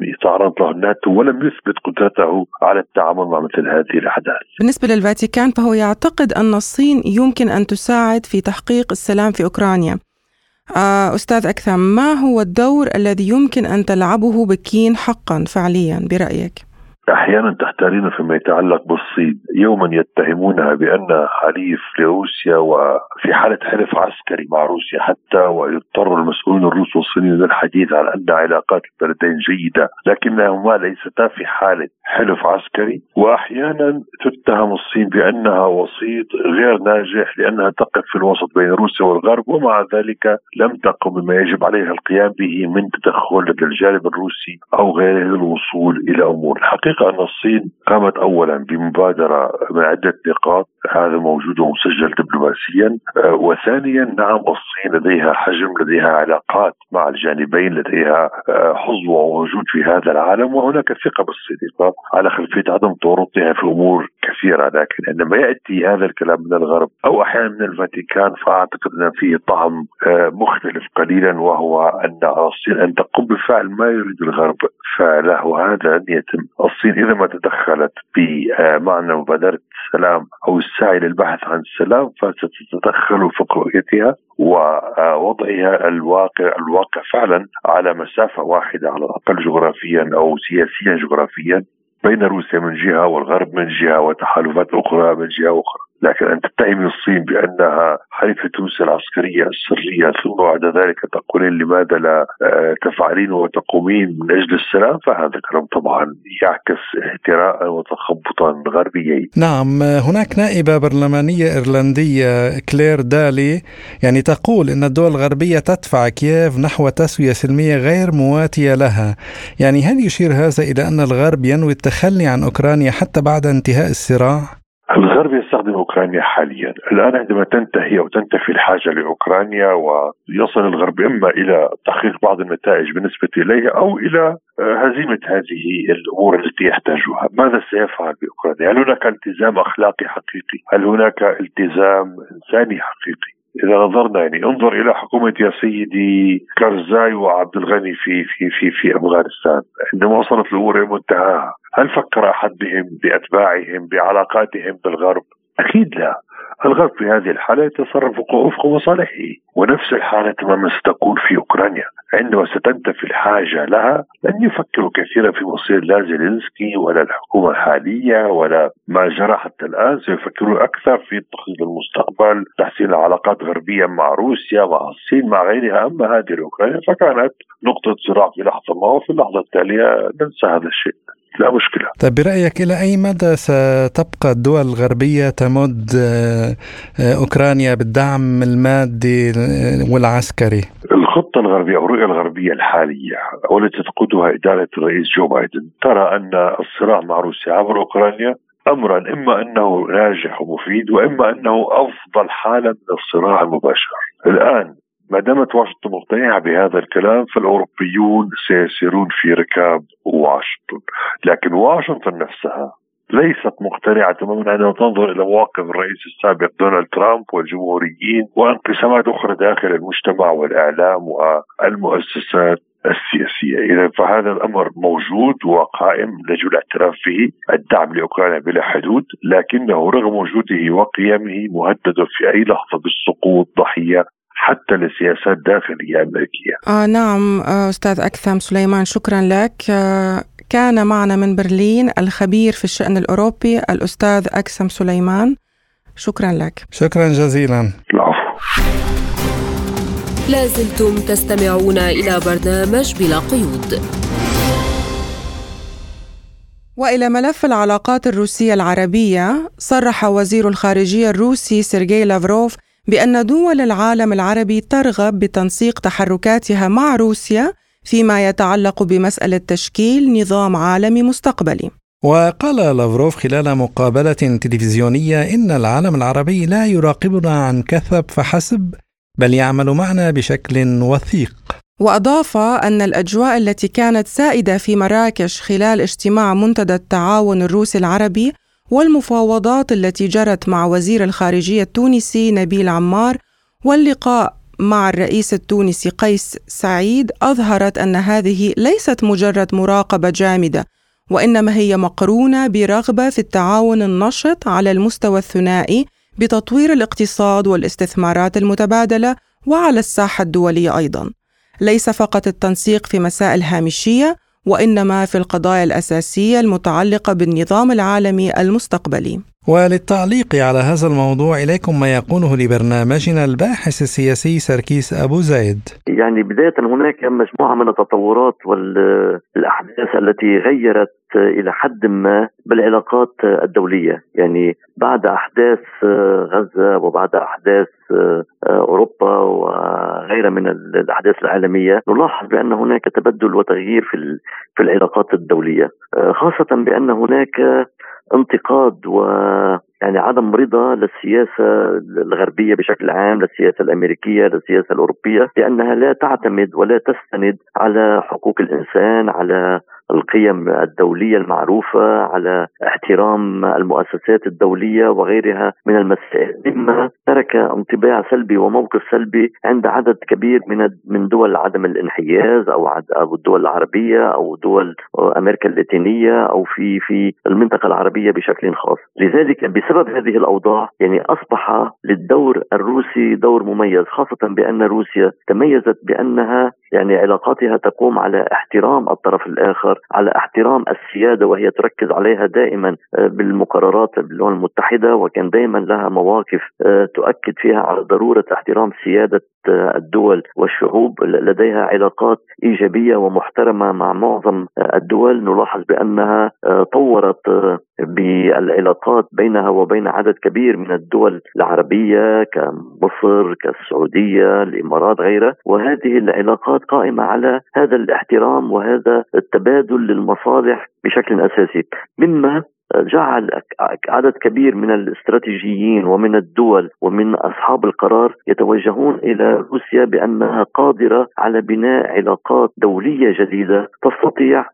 يتعرض له الناتو ولم يثبت قدرته على التعامل مع مثل هذه الأحداث. بالنسبة للفاتيكان فهو يعتقد أن الصين يمكن أن تساعد في تحقيق السلام في أوكرانيا. آه، أستاذ أكثم ما هو الدور الذي يمكن أن تلعبه بكين حقا فعليا برأيك؟ أحيانا تحتارين فيما يتعلق بالصين، يوما يتهمونها بانها حليف لروسيا وفي حالة حلف عسكري مع روسيا حتى ويضطر المسؤولون الروس والصينيون للحديث عن أن علاقات البلدين جيدة، لكنهما ليستا في حالة حلف عسكري، وأحيانا تتهم الصين بأنها وسيط غير ناجح لأنها تقف في الوسط بين روسيا والغرب ومع ذلك لم تقم بما يجب عليها القيام به من تدخل للجانب الروسي أو غيره للوصول إلى أمور. الحقيقة الحقيقة أن الصين قامت أولا بمبادرة من عدة نقاط هذا موجود ومسجل دبلوماسيا. آه، وثانيا نعم الصين لديها حجم لديها علاقات مع الجانبين لديها آه، حظوة ووجود في هذا العالم. وهناك ثقة بالصين على خلفية عدم تورطها في أمور كثيرة. لكن عندما يأتي هذا الكلام من الغرب أو أحيانا من الفاتيكان فأعتقد أن فيه طعم آه، مختلف قليلا وهو أن الصين أن تقوم بفعل ما يريد الغرب. فعله هذا أن يتم. الصين إذا ما تدخلت بمعنى مبادرة السلام أو السعي للبحث عن السلام فستتدخل في رؤيتها ووضعها الواقع الواقع فعلا على مسافة واحدة على الأقل جغرافيا أو سياسيا جغرافيا بين روسيا من جهة والغرب من جهة وتحالفات أخرى من جهة أخرى. لكن أن تتهم الصين بأنها حليفة روسيا العسكرية السرية ثم بعد ذلك تقولين لماذا لا آه، تفعلين وتقومين من أجل السلام؟ فهذا كلام طبعا يعكس اهتراء وتخبطا غربيين نعم هناك نائبة برلمانية إيرلندية كلير دالي يعني تقول أن الدول الغربية تدفع كييف نحو تسوية سلمية غير مواتية لها. يعني هل يشير هذا إلى أن الغرب ينوي التخلي عن أوكرانيا حتى بعد انتهاء الصراع؟ الغرب يستخدم أوكرانيا حاليا، الآن عندما تنتهي أو تنتفي الحاجة لأوكرانيا ويصل الغرب إما إلى تحقيق بعض النتائج بالنسبة إليها أو إلى آه، هزيمة هذه الأمور التي يحتاجها، ماذا سيفعل بأوكرانيا؟ هل هناك التزام أخلاقي حقيقي؟ هل هناك التزام إنساني حقيقي؟ إذا نظرنا يعني انظر إلى حكومة يا سيدي كارزاي وعبد الغني في في في في أفغانستان عندما وصلت الأمور منتهاها هل فكر احد بهم بأتباعهم بعلاقاتهم بالغرب؟ أكيد لا الغرب في هذه الحالة يتصرف وفق مصالحه ونفس الحالة تماما ستكون في أوكرانيا عندما ستنتفي الحاجة لها لن يفكروا كثيرا في مصير لا زيلينسكي ولا الحكومة الحالية ولا ما جرى حتى الآن سيفكرون أكثر في تخطيط المستقبل تحسين العلاقات غربيا مع روسيا مع الصين مع غيرها. أما هذه أوكرانيا فكانت نقطة صراع في لحظة ما وفي اللحظة التالية ننسى هذا الشيء. لا مشكلة طيب برأيك إلى أي مدى ستبقى الدول الغربية تمد آه، أوكرانيا بالدعم المادي والعسكري الخطة الغربية أو الرؤية الغربية الحالية والتي تقودها إدارة الرئيس جو بايدن ترى أن الصراع مع روسيا عبر أوكرانيا امرا إما أنه ناجح ومفيد وإما أنه أفضل حاله من الصراع المباشر. الآن ما دامت واشنطن مقتنعة بهذا الكلام فالأوروبيون سيسيرون في ركاب واشنطن. لكن واشنطن نفسها ليست مقتنعة تماما عندما تنظر إلى مواقف الرئيس السابق دونالد ترامب والجمهوريين وانقسامات أخرى داخل المجتمع والإعلام والمؤسسات السياسية. إذا فهذا الأمر موجود وقائم يجب الاعتراف به الدعم لأوكرانيا بلا حدود لكنه رغم وجوده وقيامه مهدد في أي لحظة بالسقوط ضحية حتى لسياسات داخلية أمريكية. آه نعم آه أستاذ أكثم سليمان شكرا لك. آه كان معنا من برلين الخبير في الشأن الأوروبي الأستاذ أكثم سليمان. شكرا لك. شكرا جزيلا. العفو. لازلتم تستمعون إلى برنامج بلا قيود. وإلى ملف العلاقات الروسية العربية صرح وزير الخارجية الروسي سيرجي لافروف بأن دول العالم العربي ترغب بتنسيق تحركاتها مع روسيا فيما يتعلق بمسألة تشكيل نظام عالمي مستقبلي. وقال لافروف خلال مقابلة تلفزيونية إن العالم العربي لا يراقبنا عن كثب فحسب بل يعمل معنا بشكل وثيق. وأضاف أن الأجواء التي كانت سائدة في مراكش خلال اجتماع منتدى التعاون الروسي العربي والمفاوضات التي جرت مع وزير الخارجية التونسي نبيل عمار واللقاء مع الرئيس التونسي قيس سعيد أظهرت أن هذه ليست مجرد مراقبة جامدة وإنما هي مقرونة برغبة في التعاون النشط على المستوى الثنائي بتطوير الاقتصاد والاستثمارات المتبادلة وعلى الساحة الدولية أيضا. ليس فقط التنسيق في مسائل هامشيه وإنما في القضايا الأساسية المتعلقة بالنظام العالمي المستقبلي. وللتعليق على هذا الموضوع إليكم ما يقوله لبرنامجنا الباحث السياسي سركيس أبو زيد يعني بداية هناك مجموعة من التطورات والأحداث التي غيرت إلى حد ما بالعلاقات الدولية. يعني بعد أحداث غزة وبعد أحداث أوروبا وغيرها من الأحداث العالمية نلاحظ بأن هناك تبدل وتغيير في في العلاقات الدولية. خاصة بأن هناك انتقاد و يعني عدم رضا للسياسة الغربية بشكل عام للسياسة الأمريكية للسياسة الأوروبية لأنها لا تعتمد ولا تستند على حقوق الإنسان على القيم الدولية المعروفة على احترام المؤسسات الدولية وغيرها من المسائل. مما ترك انطباع سلبي وموقف سلبي عند عدد كبير من من دول عدم الانحياز أو أو الدول العربية أو دول أمريكا اللاتينية أو في في المنطقة العربية بشكل خاص. لذلك بسبب هذه الأوضاع يعني أصبح للدور الروسي دور مميز خاصة بأن روسيا تميزت بأنها يعني علاقاتها تقوم على احترام الطرف الآخر على احترام السيادة وهي تركز عليها دائما آه، بالمقررات بالامم المتحدة وكان دائما لها مواقف آه، تؤكد فيها على ضرورة احترام سيادة آه، الدول والشعوب لديها علاقات إيجابية ومحترمة مع معظم الدول. نلاحظ بأنها طورت بالعلاقات بينها وبين عدد كبير من الدول العربية كمصر كالسعودية الإمارات غيرها. وهذه العلاقات قائمة على هذا الاحترام وهذا التبادل للمصالح بشكل أساسي. مما جعل عدد كبير من الاستراتيجيين ومن الدول ومن أصحاب القرار يتوجهون إلى روسيا بأنها قادرة على بناء علاقات دولية جديدة تستطيع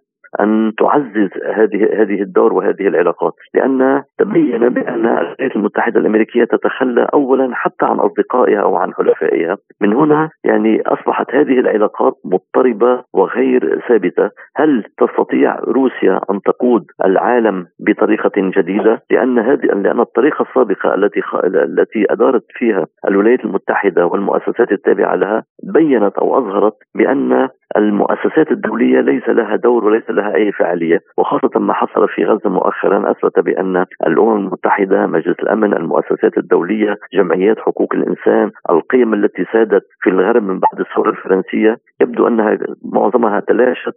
أن تعزز هذه هذه الدور وهذه العلاقات لأن تبين بأن الولايات المتحدة الأمريكية تتخلى اولا حتى عن أصدقائها أو عن حلفائها. من هنا يعني أصبحت هذه العلاقات مضطربة وغير ثابتة. هل تستطيع روسيا أن تقود العالم بطريقة جديدة؟ لأن هذه لأن الطريقة السابقة التي خ... التي أدارت فيها الولايات المتحدة والمؤسسات التابعة لها بينت أو أظهرت بأن المؤسسات الدولية ليس لها دور وليس لها أي فعالية وخاصة ما حصل في غزة مؤخرا أثبت بأن الأمم المتحدة مجلس الأمن المؤسسات الدولية جمعيات حقوق الإنسان القيم التي سادت في الغرب من بعد الثورة الفرنسية يبدو أنها معظمها تلاشت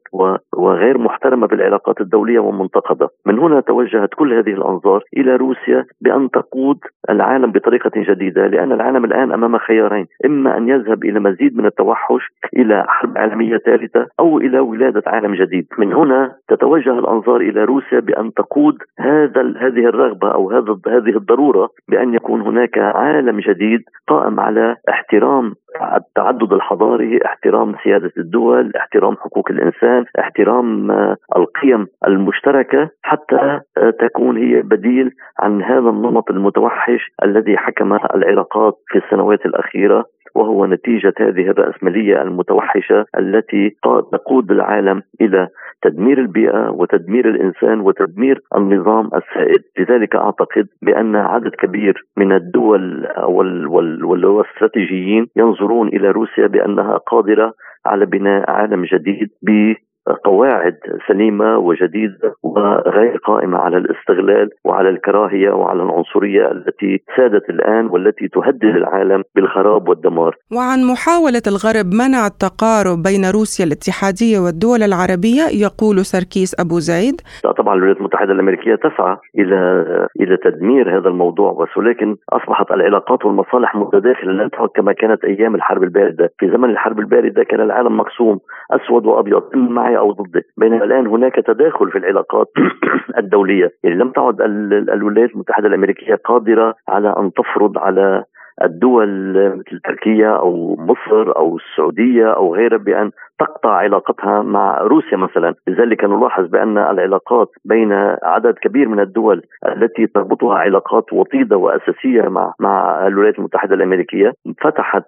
وغير محترمة بالعلاقات الدولية ومنتقدة. من هنا توجهت كل هذه الأنظار إلى روسيا بأن تقود العالم بطريقة جديدة لأن العالم الآن أمام خيارين إما أن يذهب إلى مزيد من التوحش إلى حرب عالمية ثالثة أو إلى ولادة عالم جديد. من هنا تتوجه الأنظار إلى روسيا بأن تقود هذا هذه الرغبة أو هذا هذه الضرورة بأن يكون هناك عالم جديد قائم على احترام التعدد الحضاري احترام سيادة الدول احترام حقوق الإنسان احترام آه، القيم المشتركة حتى آه، تكون هي بديل عن هذا النمط المتوحش الذي حكم العلاقات في السنوات الأخيرة وهو نتيجة هذه الرأسمالية المتوحشة التي تقود العالم إلى تدمير البيئة وتدمير الإنسان وتدمير النظام السائد. لذلك أعتقد بأن عدد كبير من الدول والاستراتيجيين ينظرون إلى روسيا بأنها قادرة على بناء عالم جديد قواعد سليمة وجديدة وغير قائمة على الاستغلال وعلى الكراهية وعلى العنصرية التي سادت الآن والتي تهدد العالم بالخراب والدمار. وعن محاولة الغرب منع التقارب بين روسيا الاتحادية والدول العربية يقول سركيس أبو زيد. طبعا الولايات المتحدة الأمريكية تسعى إلى إلى تدمير هذا الموضوع بس ولكن أصبحت العلاقات والمصالح متداخلة لا تعد كما كانت أيام الحرب الباردة، في زمن الحرب الباردة كان العالم مقسوم أسود وأبيض معي أو ضدي، بينما الآن هناك تداخل في العلاقات الدولية، يعني لم تعد الولايات المتحدة الأمريكية قادرة على أن تفرض على الدول مثل تركيا أو مصر أو السعودية أو غيرها بأن تقطع علاقتها مع روسيا مثلا، لذلك نلاحظ بأن العلاقات بين عدد كبير من الدول التي تربطها علاقات وطيدة وأساسية مع مع الولايات المتحدة الأمريكية فتحت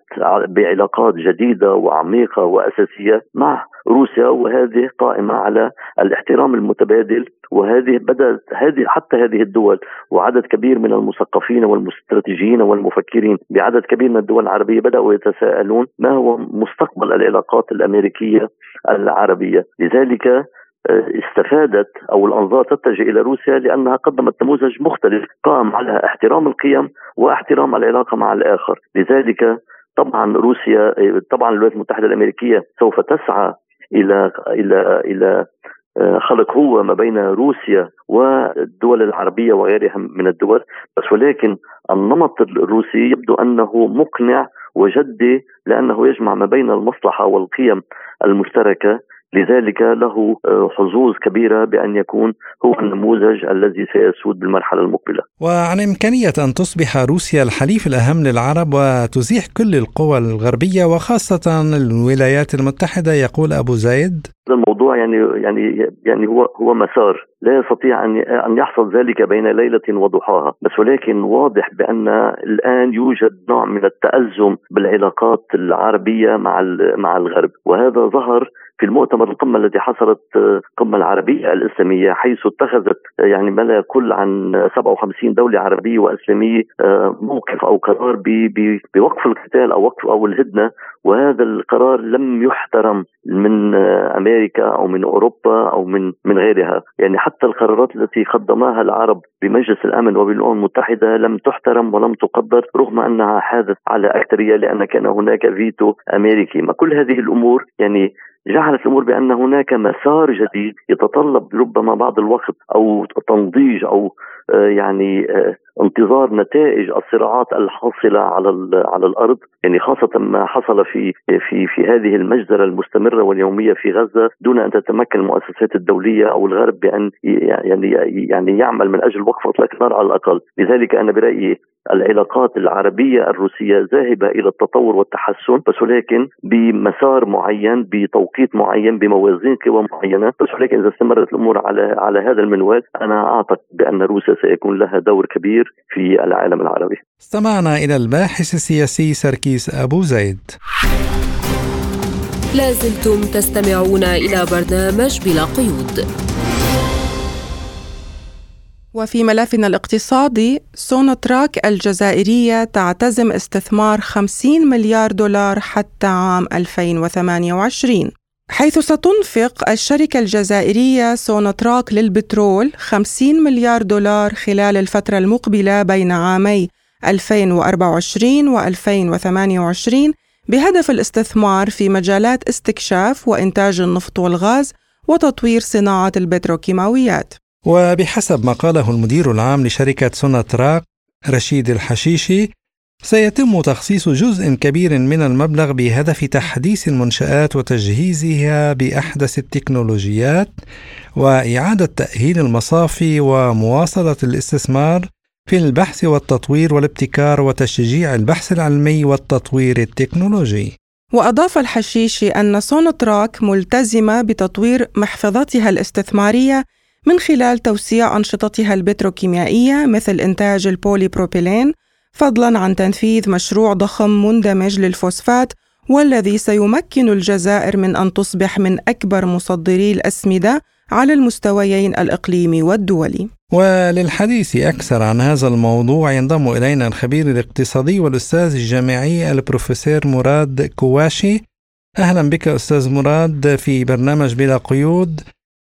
بعلاقات جديدة وعميقة وأساسية مع روسيا وهذه قائمة على الاحترام المتبادل وهذه بدأت هذه حتى هذه الدول وعدد كبير من المثقفين والمستراتيجيين والمفكرين بعدد كبير من الدول العربية بدأوا يتساءلون ما هو مستقبل العلاقات الأمريكية العربية. لذلك آه، استفادت أو الأنظار تتجه إلى روسيا لأنها قدمت نموذج مختلف قام على احترام القيم واحترام العلاقة مع الآخر، لذلك طبعا روسيا طبعا الولايات المتحدة الأمريكية سوف تسعى إلى إلى إلى آه، خلق هو ما بين روسيا والدول العربية وغيرها من الدول. بس ولكن النمط الروسي يبدو أنه مقنع وجدي لأنه يجمع ما بين المصلحة والقيم المشتركة. لذلك له آه، حظوظ كبيرة بأن يكون هو النموذج الذي سيسود بالمرحلة المقبلة. وعن إمكانية أن تصبح روسيا الحليف الأهم للعرب وتزيح كل القوى الغربية وخاصة الولايات المتحدة يقول أبو زايد. الموضوع يعني يعني يعني هو هو مسار لا يستطيع أن أن يحصل ذلك بين ليلة وضحاها، بس ولكن واضح بأن الآن يوجد نوع من التأزم بالعلاقات العربية مع مع الغرب، وهذا ظهر في المؤتمر القمة الذي حصلت القمه العربية الإسلامية حيث اتخذت يعني ما لا يقل عن 57 دولة عربية وإسلامية آه، موقف أو قرار بوقف القتال أو وقف أو الهدنة. وهذا القرار لم يحترم من أمريكا أو من أوروبا أو من من غيرها، يعني حتى القرارات التي قدمها العرب بمجلس الأمن وبالأمم المتحدة لم تحترم ولم تقدر رغم أنها حادث على أكثرية لأن كان هناك فيتو أمريكي، ما كل هذه الأمور يعني جعلت الأمور بأن هناك مسار جديد يتطلب ربما بعض الوقت أو تنضيج أو آه، يعني آه، انتظار نتائج الصراعات الحاصلة على على الأرض. يعني خاصة ما حصل في في في هذه المجزرة المستمرة واليومية في غزة دون أن تتمكن المؤسسات الدولية أو الغرب بأن يعني يعني يعمل من أجل وقف إطلاق النار على الأقل. لذلك أنا برأيي العلاقات العربية الروسية ذاهبة إلى التطور والتحسن بس ولكن بمسار معين بتوقيت معين بموازين قوى معينة بس ولكن إذا استمرت الأمور على على هذا المنوال أنا أعتقد بأن روسيا سيكون لها دور كبير في العالم العربي. استمعنا إلى الباحث السياسي سركيس أبو زيد. لازلتم تستمعون إلى برنامج بلا قيود. وفي ملفنا الاقتصادي سوناطراك الجزائرية تعتزم استثمار 50 مليار دولار حتى عام 2028 حيث ستنفق الشركة الجزائرية سوناطراك للبترول 50 مليار دولار خلال الفترة المقبلة بين عامي 2024 و 2028 بهدف الاستثمار في مجالات استكشاف وإنتاج النفط والغاز وتطوير صناعة البتروكيماويات. وبحسب ما قاله المدير العام لشركة سوناتراك رشيد الحشيشي سيتم تخصيص جزء كبير من المبلغ بهدف تحديث المنشآت وتجهيزها بأحدث التكنولوجيات وإعادة تأهيل المصافي ومواصلة الاستثمار في البحث والتطوير والابتكار وتشجيع البحث العلمي والتطوير التكنولوجي. وأضاف الحشيشي أن سوناطراك ملتزمة بتطوير محفظتها الاستثمارية من خلال توسيع أنشطتها البتروكيميائية مثل إنتاج البوليبروبيلين فضلا عن تنفيذ مشروع ضخم مندمج للفوسفات والذي سيمكن الجزائر من أن تصبح من أكبر مصدري الأسمدة على المستويين الإقليمي والدولي. وللحديث أكثر عن هذا الموضوع ينضم إلينا الخبير الاقتصادي والأستاذ الجامعي البروفيسور مراد كواشي. أهلا بك أستاذ مراد في برنامج بلا قيود.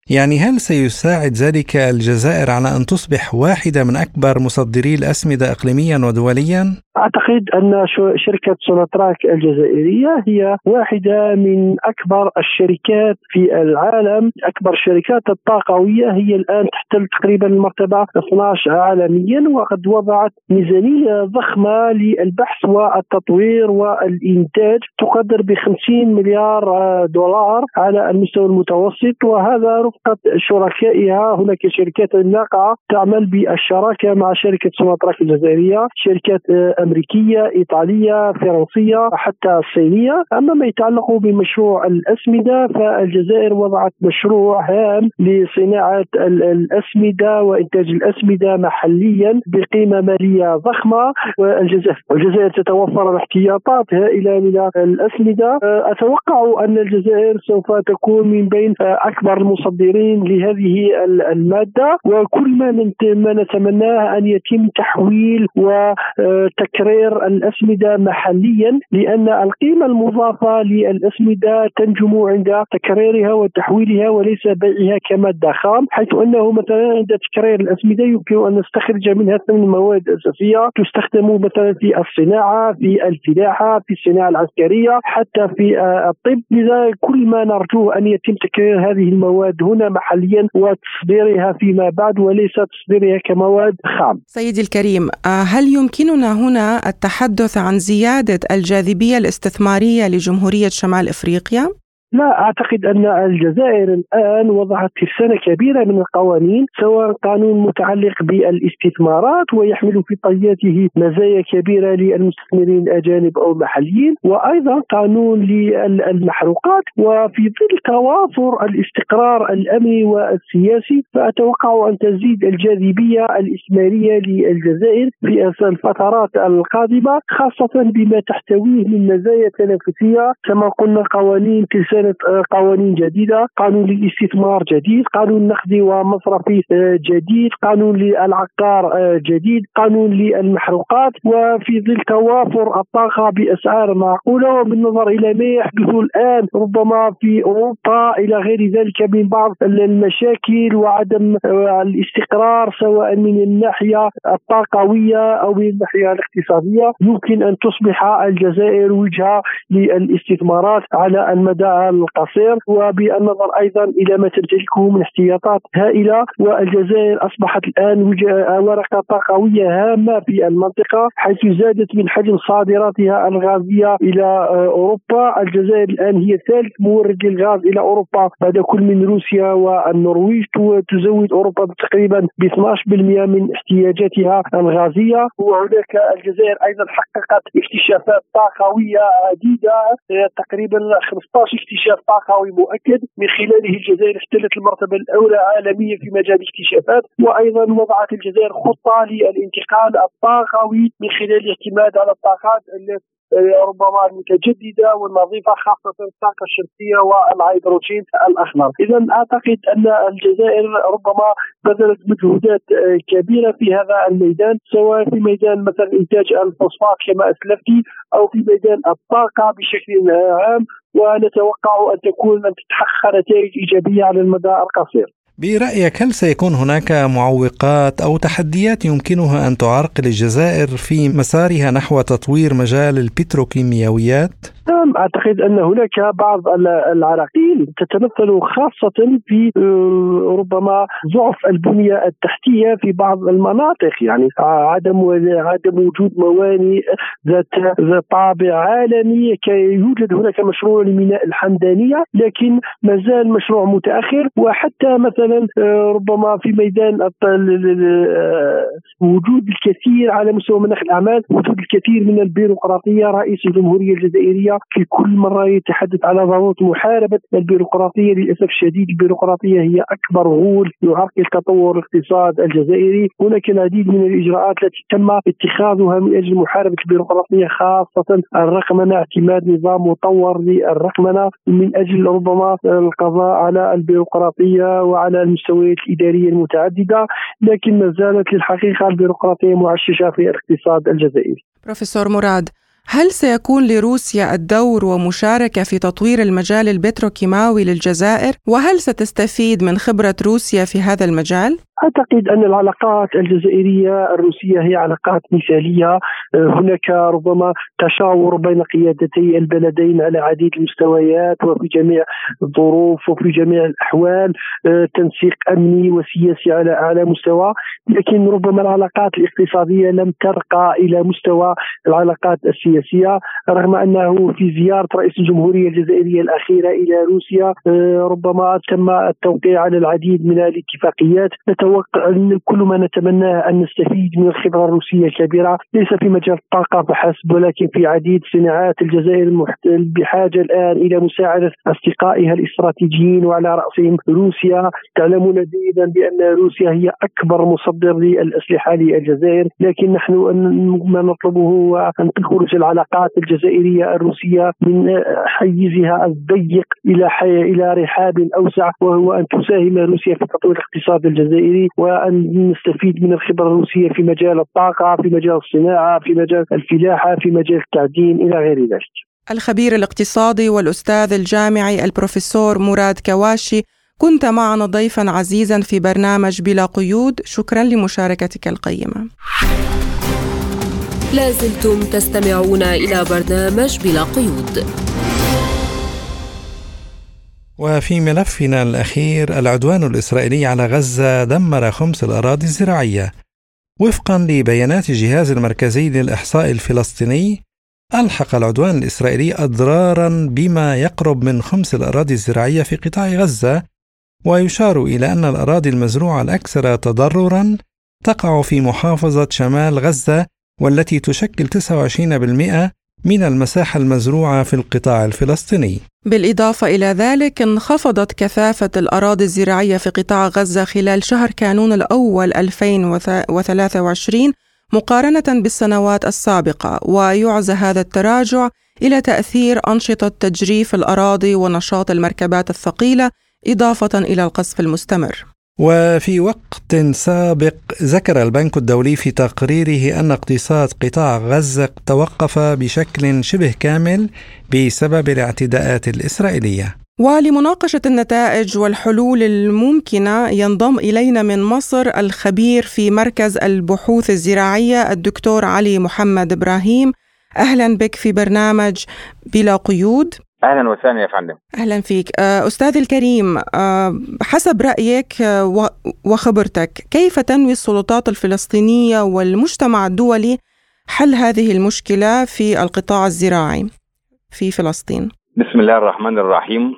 يعني هل سيساعد ذلك الجزائر على أن تصبح واحدة من أكبر مصدري الأسمدة إقليميا ودوليا؟ أعتقد أن شركة سوناتراك الجزائرية هي واحدة من أكبر الشركات في العالم أكبر الشركات الطاقوية هي الآن تحتل تقريبا المرتبة 12 عالميا وقد وضعت ميزانية ضخمة للبحث والتطوير والإنتاج تقدر ب 50 مليار دولار على المستوى المتوسط وهذا رفقة شركائها. هناك شركات ناقعة تعمل بالشراكة مع شركة سوناتراك الجزائرية شركات أمريكية إيطالية فرنسية حتى الصينية. أما ما يتعلق بمشروع الأسمدة فالجزائر وضعت مشروع هام لصناعة الأسمدة وإنتاج الأسمدة محليا بقيمة مالية ضخمة. والجزائر والجزائر تتوفر احتياطات هائلة من الأسمدة. أتوقع أن الجزائر سوف تكون من بين أكبر المصدرين لهذه المادة وكل ما نتمناه أن يتم تحويل وتك تكرير الأسمدة محليا لأن القيمة المضافة للأسمدة تنجم عند تكريرها وتحويلها وليس بيعها كمادة خام حيث أنه مثلا عند تكرير الأسمدة يمكن أن نستخرج منها ثمن مواد أساسية تستخدم مثلا في الصناعة في الفلاحة في الصناعة العسكرية حتى في الطب. لذا كل ما نرجوه أن يتم تكرير هذه المواد هنا محليا وتصديرها فيما بعد وليس تصديرها كمواد خام سيدي الكريم هل يمكننا هنا التحدث عن زيادة الجاذبية الاستثمارية لجمهورية شمال إفريقيا؟ لا أعتقد أن الجزائر الآن وضعت ترسانه كبيرة من القوانين سواء قانون متعلق بالاستثمارات ويحمل في طياته مزايا كبيرة للمستثمرين الأجانب أو المحليين وأيضا قانون للمحروقات وفي ظل توافر الاستقرار الأمني والسياسي فأتوقع أن تزيد الجاذبية الاستثماريه للجزائر في الفترات القادمة خاصة بما تحتويه من مزايا تنافسية كما قلنا قوانين ترسانه كانت آه، قوانين جديدة قانون للاستثمار جديد قانون نقدي ومصرفي آه، جديد قانون للعقار آه، جديد قانون للمحروقات وفي ظل توافر الطاقة بأسعار معقولة وبالنظر إلى ما يحدث الآن ربما في أوروبا إلى غير ذلك من بعض المشاكل وعدم الاستقرار سواء من الناحية الطاقوية أو من الناحية الاقتصادية يمكن أن تصبح الجزائر وجهة للاستثمارات على المدى القصير وبالنظر أيضا إلى ما تمتلكه من احتياطات هائلة والجزائر أصبحت الآن ورقة طاقوية هامة في المنطقة حيث زادت من حجم صادراتها الغازية إلى آه، أوروبا، الجزائر الآن هي ثالث مورد للغاز إلى أوروبا. بعد كل من روسيا والنرويج تزود أوروبا تقريبا ب 12% من احتياجاتها الغازية. وهناك الجزائر أيضا حققت اكتشافات طاقوية عديدة آه، تقريبا 15 اكتشاف طاقوي مؤكد من خلاله الجزائر احتلت المرتبة الأولى عالميا في مجال الاكتشافات وأيضا وضعت الجزائر خطة للانتقال الطاقوي من خلال الاعتماد على الطاقات ربما المتجدده والنظيفة خاصة الطاقه الشمسية والهيدروجين الاخضر، اذا أعتقد أن الجزائر ربما بذلت مجهودات كبيرة في هذا الميدان سواء في ميدان مثلا إنتاج الفوسفات كما أسلفت أو في ميدان الطاقة بشكل عام ونتوقع أن تكون أن تتحقق نتائج إيجابية على المدى القصير. برأيك هل سيكون هناك معوقات أو تحديات يمكنها أن تعرقل الجزائر في مسارها نحو تطوير مجال البتروكيماويات؟ نعم أعتقد أن هناك بعض العراقيل تتمثل خاصة في آه، ربما ضعف البنية التحتية في بعض المناطق. يعني عدم عدم وجود موانئ ذات طابع عالمي. كي يوجد هناك مشروع لميناء الحمدانية لكن ما زال مشروع متأخر. وحتى مثلا آه، ربما في ميدان آه، وجود الكثير على مستوى مناخ الأعمال وجود الكثير من البيروقراطية رئيس الجمهورية الجزائرية في كل مرة يتحدث على ضروره محاربة البيروقراطيه للأسف الشديد. البيروقراطية هي أكبر غول يعرقل تطور الاقتصاد الجزائري. هناك العديد من الإجراءات التي تم اتخاذها من أجل محاربة البيروقراطية خاصة الرقمنة. اعتماد نظام مطور للرقمنة من أجل ربما القضاء على البيروقراطية وعلى المستويات الإدارية المتعددة لكن ما زالت للحقيقة البيروقراطية معششة في الاقتصاد الجزائري. بروفيسور مراد هل سيكون لروسيا الدور ومشاركة في تطوير المجال البتروكيماوي للجزائر؟ وهل ستستفيد من خبرة روسيا في هذا المجال؟ أعتقد أن العلاقات الجزائرية الروسية هي علاقات مثالية. هناك ربما تشاور بين قيادتي البلدين على عديد المستويات وفي جميع الظروف وفي جميع الأحوال تنسيق أمني وسياسي على أعلى مستوى. لكن ربما العلاقات الاقتصادية لم ترقى إلى مستوى العلاقات السياسية رغم أنه في زيارة رئيس الجمهورية الجزائرية الأخيرة إلى روسيا ربما تم التوقيع على العديد من الاتفاقيات. نتوقع أن كل ما نتمناه أن نستفيد من الخبرة الروسية الكبيرة ليس في مجال الطاقة فحسب ولكن في عديد صناعات الجزائر بحاجة الآن إلى مساعدة أصدقائها الاستراتيجيين وعلى رأسهم. روسيا تعلمون جيدا بأن روسيا هي أكبر مصدر للأسلحة للجزائر لكن نحن ما نطلبه هو أن تخرج العلاقات الجزائرية الروسية من حيزها الضيق إلى حي... إلى رحاب أوسع وهو أن تساهم روسيا في تطوير الاقتصاد الجزائري. وأن نستفيد من الخبرة الروسية في مجال الطاقة، في مجال الصناعة، في مجال الفلاحة، في مجال التعدين إلى غير ذلك. الخبير الاقتصادي والأستاذ الجامعي البروفيسور مراد كواشي كنت معنا ضيفا عزيزا في برنامج بلا قيود. شكرا لمشاركتك القيمة. لازلتم تستمعون إلى برنامج بلا قيود. وفي ملفنا الأخير العدوان الإسرائيلي على غزة دمر خمس الأراضي الزراعية. وفقا لبيانات الجهاز المركزي للإحصاء الفلسطيني ألحق العدوان الإسرائيلي أضرارا بما يقرب من خمس الأراضي الزراعية في قطاع غزة. ويشار إلى أن الأراضي المزروعة الأكثر تضررا تقع في محافظة شمال غزة والتي تشكل 29% من المساحة المزروعة في القطاع الفلسطيني. بالإضافة إلى ذلك انخفضت كثافة الأراضي الزراعية في قطاع غزة خلال شهر كانون الأول 2023 مقارنة بالسنوات السابقة ويعزى هذا التراجع إلى تأثير أنشطة تجريف الأراضي ونشاط المركبات الثقيلة إضافة إلى القصف المستمر. وفي وقت سابق ذكر البنك الدولي في تقريره أن اقتصاد قطاع غزة توقف بشكل شبه كامل بسبب الاعتداءات الإسرائيلية. ولمناقشة النتائج والحلول الممكنة ينضم إلينا من مصر الخبير في مركز البحوث الزراعية الدكتور علي محمد إبراهيم. أهلا بك في برنامج بلا قيود. أهلا وسهلا يا فندم. أهلا فيك. آه، أستاذ الكريم آه، حسب رأيك آه، وخبرتك كيف تنوي السلطات الفلسطينية والمجتمع الدولي حل هذه المشكلة في القطاع الزراعي في فلسطين؟ بسم الله الرحمن الرحيم.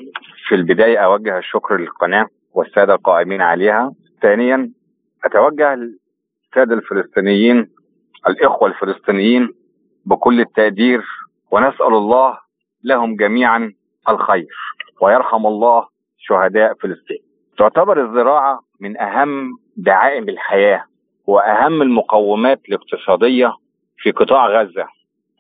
في البداية أوجه الشكر للقناة والسادة القائمين عليها. ثانيا أتوجه للسادة الفلسطينيين الإخوة الفلسطينيين بكل التقدير ونسأل الله لهم جميعا الخير. ويرحم الله شهداء فلسطين. تعتبر الزراعة من أهم دعائم الحياة وأهم المقومات الاقتصادية في قطاع غزة.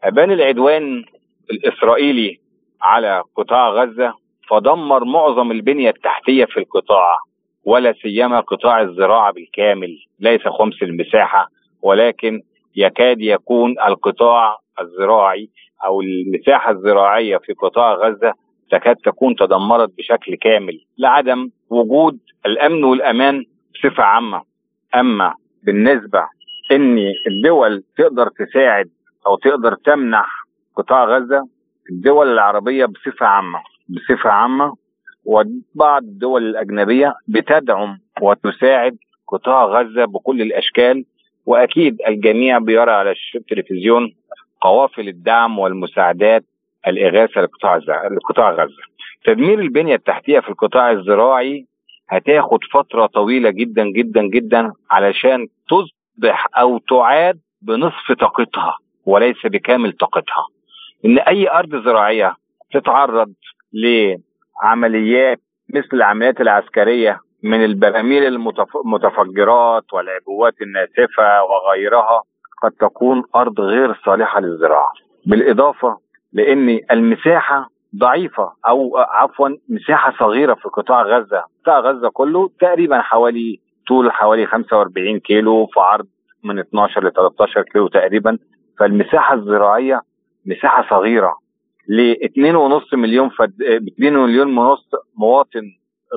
أبان العدوان الإسرائيلي على قطاع غزة فدمر معظم البنية التحتية في القطاع ولا سيما قطاع الزراعة بالكامل. ليس خمس المساحة ولكن يكاد يكون القطاع الزراعي أو المساحة الزراعية في قطاع غزة تكاد تكون تدمرت بشكل كامل لعدم وجود الأمن والأمان بصفة عامة. أما بالنسبة إن الدول تقدر تساعد أو تقدر تمنح قطاع غزة الدول العربية بصفة عامة بصفة عامة وبعض الدول الأجنبية بتدعم وتساعد قطاع غزة بكل الأشكال وأكيد الجميع بيرى على التلفزيون قوافل الدعم والمساعدات الإغاثة لقطاع لقطاع غزة. تدمير البنية التحتية في القطاع الزراعي هتاخد فترة طويلة جدا جدا جدا علشان تصبح أو تعاد بنصف طاقتها وليس بكامل طاقتها. إن أي أرض زراعية تتعرض لعمليات مثل العمليات العسكرية من البراميل المتفجرات والعبوات الناسفة وغيرها قد تكون أرض غير صالحة للزراعة. بالإضافة لأن المساحة ضعيفة أو عفوا مساحة صغيرة في قطاع غزة. قطاع غزة كله تقريبا حوالي طول حوالي 45 كيلو في عرض من 12 ل 13 كيلو تقريبا. فالمساحة الزراعية مساحة صغيرة. ل 2.5 مليون فد... 2 مليون ونص مواطن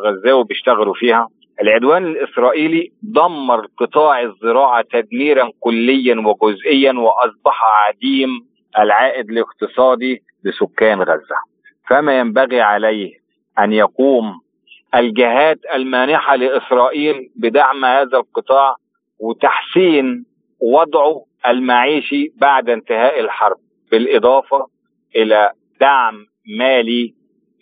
غزاوي بيشتغلوا فيها. العدوان الإسرائيلي دمر قطاع الزراعة تدميرا كليا وجزئيا وأصبح عديم العائد الاقتصادي لسكان غزة. فما ينبغي عليه أن يقوم الجهات المانحة لإسرائيل بدعم هذا القطاع وتحسين وضعه المعيشي بعد انتهاء الحرب بالإضافة إلى دعم مالي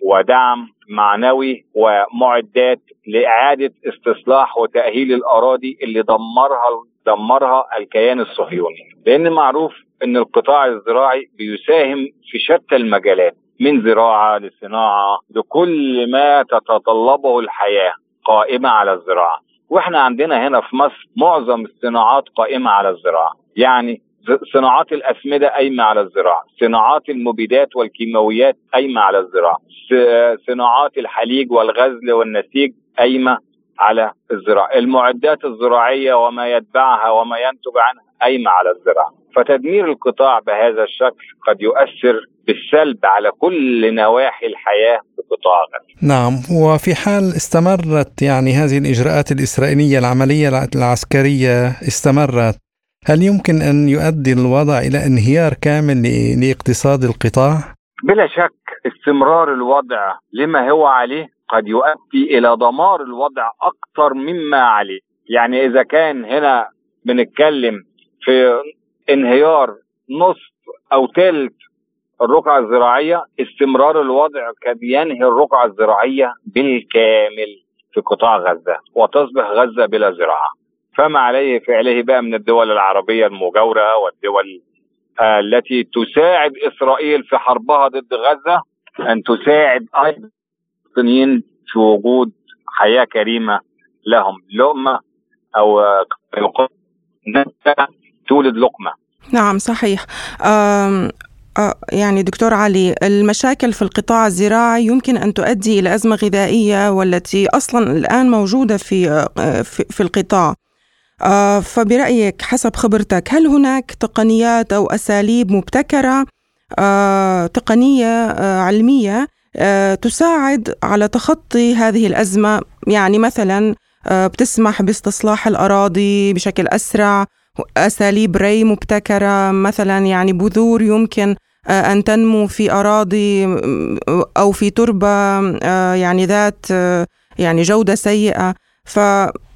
ودعم معنوي ومعدات لإعادة استصلاح وتأهيل الأراضي اللي دمرها دمرها الكيان الصهيوني. لأن معروف إن القطاع الزراعي بيساهم في شتى المجالات من زراعة لصناعة لكل ما تتطلبه الحياة قائمة على الزراعة. وإحنا عندنا هنا في مصر معظم الصناعات قائمة على الزراعة. يعني صناعات الأسمدة قايمة على الزراعة. صناعات المبيدات والكيماويات قايمة على الزراعة. صناعات الحليج والغزل والنسيج قايمة على الزراعة. المعدات الزراعية وما يتبعها وما ينتج عنها قايمة على الزراعة. فتدمير القطاع بهذا الشكل قد يؤثر بالسلب على كل نواحي الحياة في غزة. نعم وفي حال استمرت يعني هذه الإجراءات الإسرائيلية العملية العسكرية استمرت هل يمكن أن يؤدي الوضع إلى انهيار كامل لاقتصاد القطاع؟ بلا شك استمرار الوضع لما هو عليه قد يؤدي إلى دمار الوضع أكثر مما عليه يعني إذا كان هنا بنتكلم في انهيار نصف أو ثلث الرقعة الزراعية استمرار الوضع قد ينهي الرقعة الزراعية بالكامل في قطاع غزة وتصبح غزة بلا زراعة فما عليه فعله بقى من الدول العربية المجاورة والدول آه التي تساعد إسرائيل في حربها ضد غزة أن تساعد أيضا الفلسطينيين في وجود حياة كريمة لهم. لقمة أو تولد لقمة. نعم صحيح. يعني دكتور علي المشاكل في القطاع الزراعي يمكن أن تؤدي إلى أزمة غذائية والتي أصلا الآن موجودة في في, في القطاع. آه، فبرأيك حسب خبرتك هل هناك تقنيات أو أساليب مبتكرة آه، تقنية آه، علمية تساعد على تخطي هذه الأزمة؟ يعني مثلا بتسمح باستصلاح الأراضي بشكل أسرع أساليب ري مبتكرة مثلا يعني بذور يمكن أن تنمو في أراضي أو في تربة يعني ذات يعني جودة سيئة.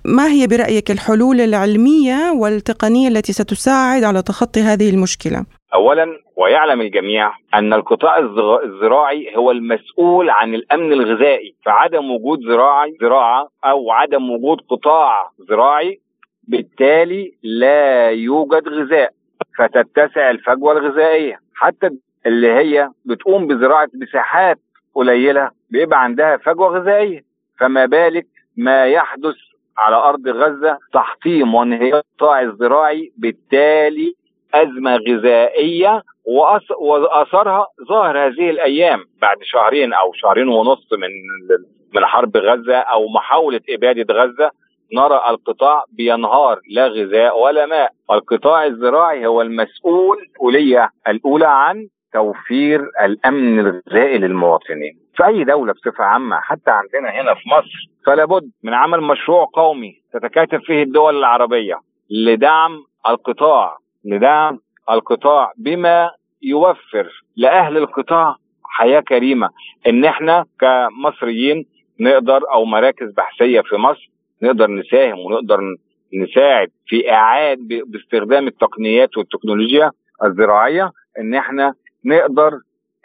فما هي برأيك الحلول العلمية والتقنية التي ستساعد على تخطي هذه المشكلة؟ اولا ويعلم الجميع أن القطاع الزراعي هو المسؤول عن الأمن الغذائي. فعدم وجود زراعي زراعة أو عدم وجود قطاع زراعي بالتالي لا يوجد غذاء فتتسع الفجوة الغذائية. حتى اللي هي بتقوم بزراعة مساحات قليلة بيبقى عندها فجوة غذائية. فما بالك ما يحدث على أرض غزة تحطيم وانهيار القطاع الزراعي بالتالي أزمة غذائية وأثرها ظاهر هذه الأيام بعد شهرين أو شهرين ونص من من حرب غزة أو محاولة إبادة غزة نرى القطاع بينهار لا غذاء ولا ماء. القطاع الزراعي هو المسؤول مسؤوليه الأولى عن توفير الأمن الغذائي للمواطنين. في أي دولة بصفة عامة حتى عندنا هنا في مصر فلا بد من عمل مشروع قومي تتكاتف فيه الدول العربية لدعم القطاع لدعم القطاع بما يوفر لأهل القطاع حياة كريمة. إن إحنا كمصريين نقدر أو مراكز بحثية في مصر نقدر نساهم ونقدر نساعد في إعادة باستخدام التقنيات والتكنولوجيا الزراعية إن إحنا نقدر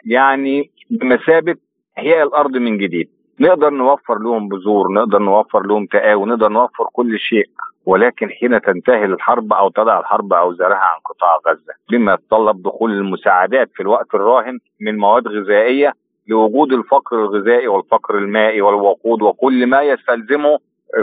يعني بمثابة إحياء الأرض من جديد. نقدر نوفر لهم بذور نقدر نوفر لهم تقاوي نقدر نوفر كل شيء. ولكن حين تنتهي الحرب أو تضع الحرب اوزارها عن قطاع غزة بما يتطلب دخول المساعدات في الوقت الراهن من مواد غذائية لوجود الفقر الغذائي والفقر المائي والوقود وكل ما يستلزمه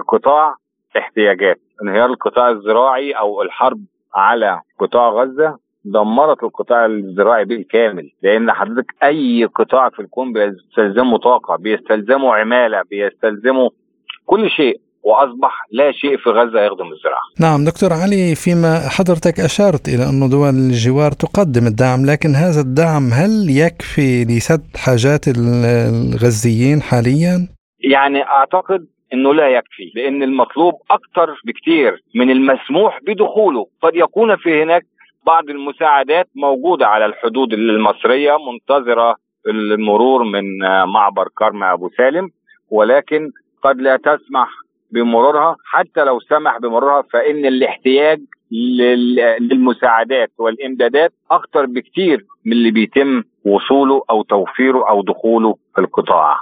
قطاع احتياجات. انهيار القطاع الزراعي أو الحرب على قطاع غزة دمرت القطاع الزراعي بالكامل لأن حضرتك أي قطاع في الكون بيستلزمه طاقة بيستلزمه عمالة بيستلزمه كل شيء وأصبح لا شيء في غزة يخدم الزراعة. نعم دكتور علي فيما حضرتك أشرت إلى انه دول الجوار تقدم الدعم لكن هذا الدعم هل يكفي لسد حاجات الغزيين حاليا؟ يعني أعتقد إنه لا يكفي لأن المطلوب أكثر بكثير من المسموح بدخوله قد يكون في هناك بعض المساعدات موجودة على الحدود المصرية منتظرة المرور من معبر كرم أبو سالم ولكن قد لا تسمح بمرورها. حتى لو سمح بمرورها فإن الاحتياج للمساعدات والإمدادات أكثر بكثير من اللي بيتم وصوله أو توفيره أو دخوله في القطاع.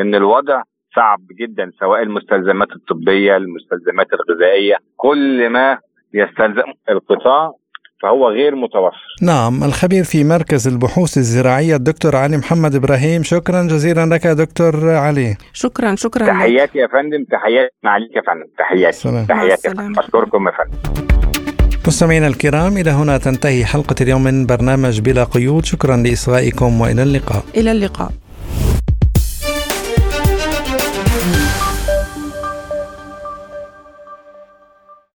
إن الوضع صعب جدا سواء المستلزمات الطبية المستلزمات الغذائية كل ما يستلزم القطاع فهو غير متوفر. نعم الخبير في مركز البحوث الزراعية الدكتور علي محمد إبراهيم. شكرا جزيلا لك دكتور علي. شكرا شكرا تحياتي يا فندم تحياتي عليك يا فندم. تحياتي. سلام. تحياتي. يا فندم أشكركم يا فندم. مستمعينا الكرام إلى هنا تنتهي حلقة اليوم من برنامج بلا قيود. شكرا لإصغائكم وإلى اللقاء. إلى اللقاء.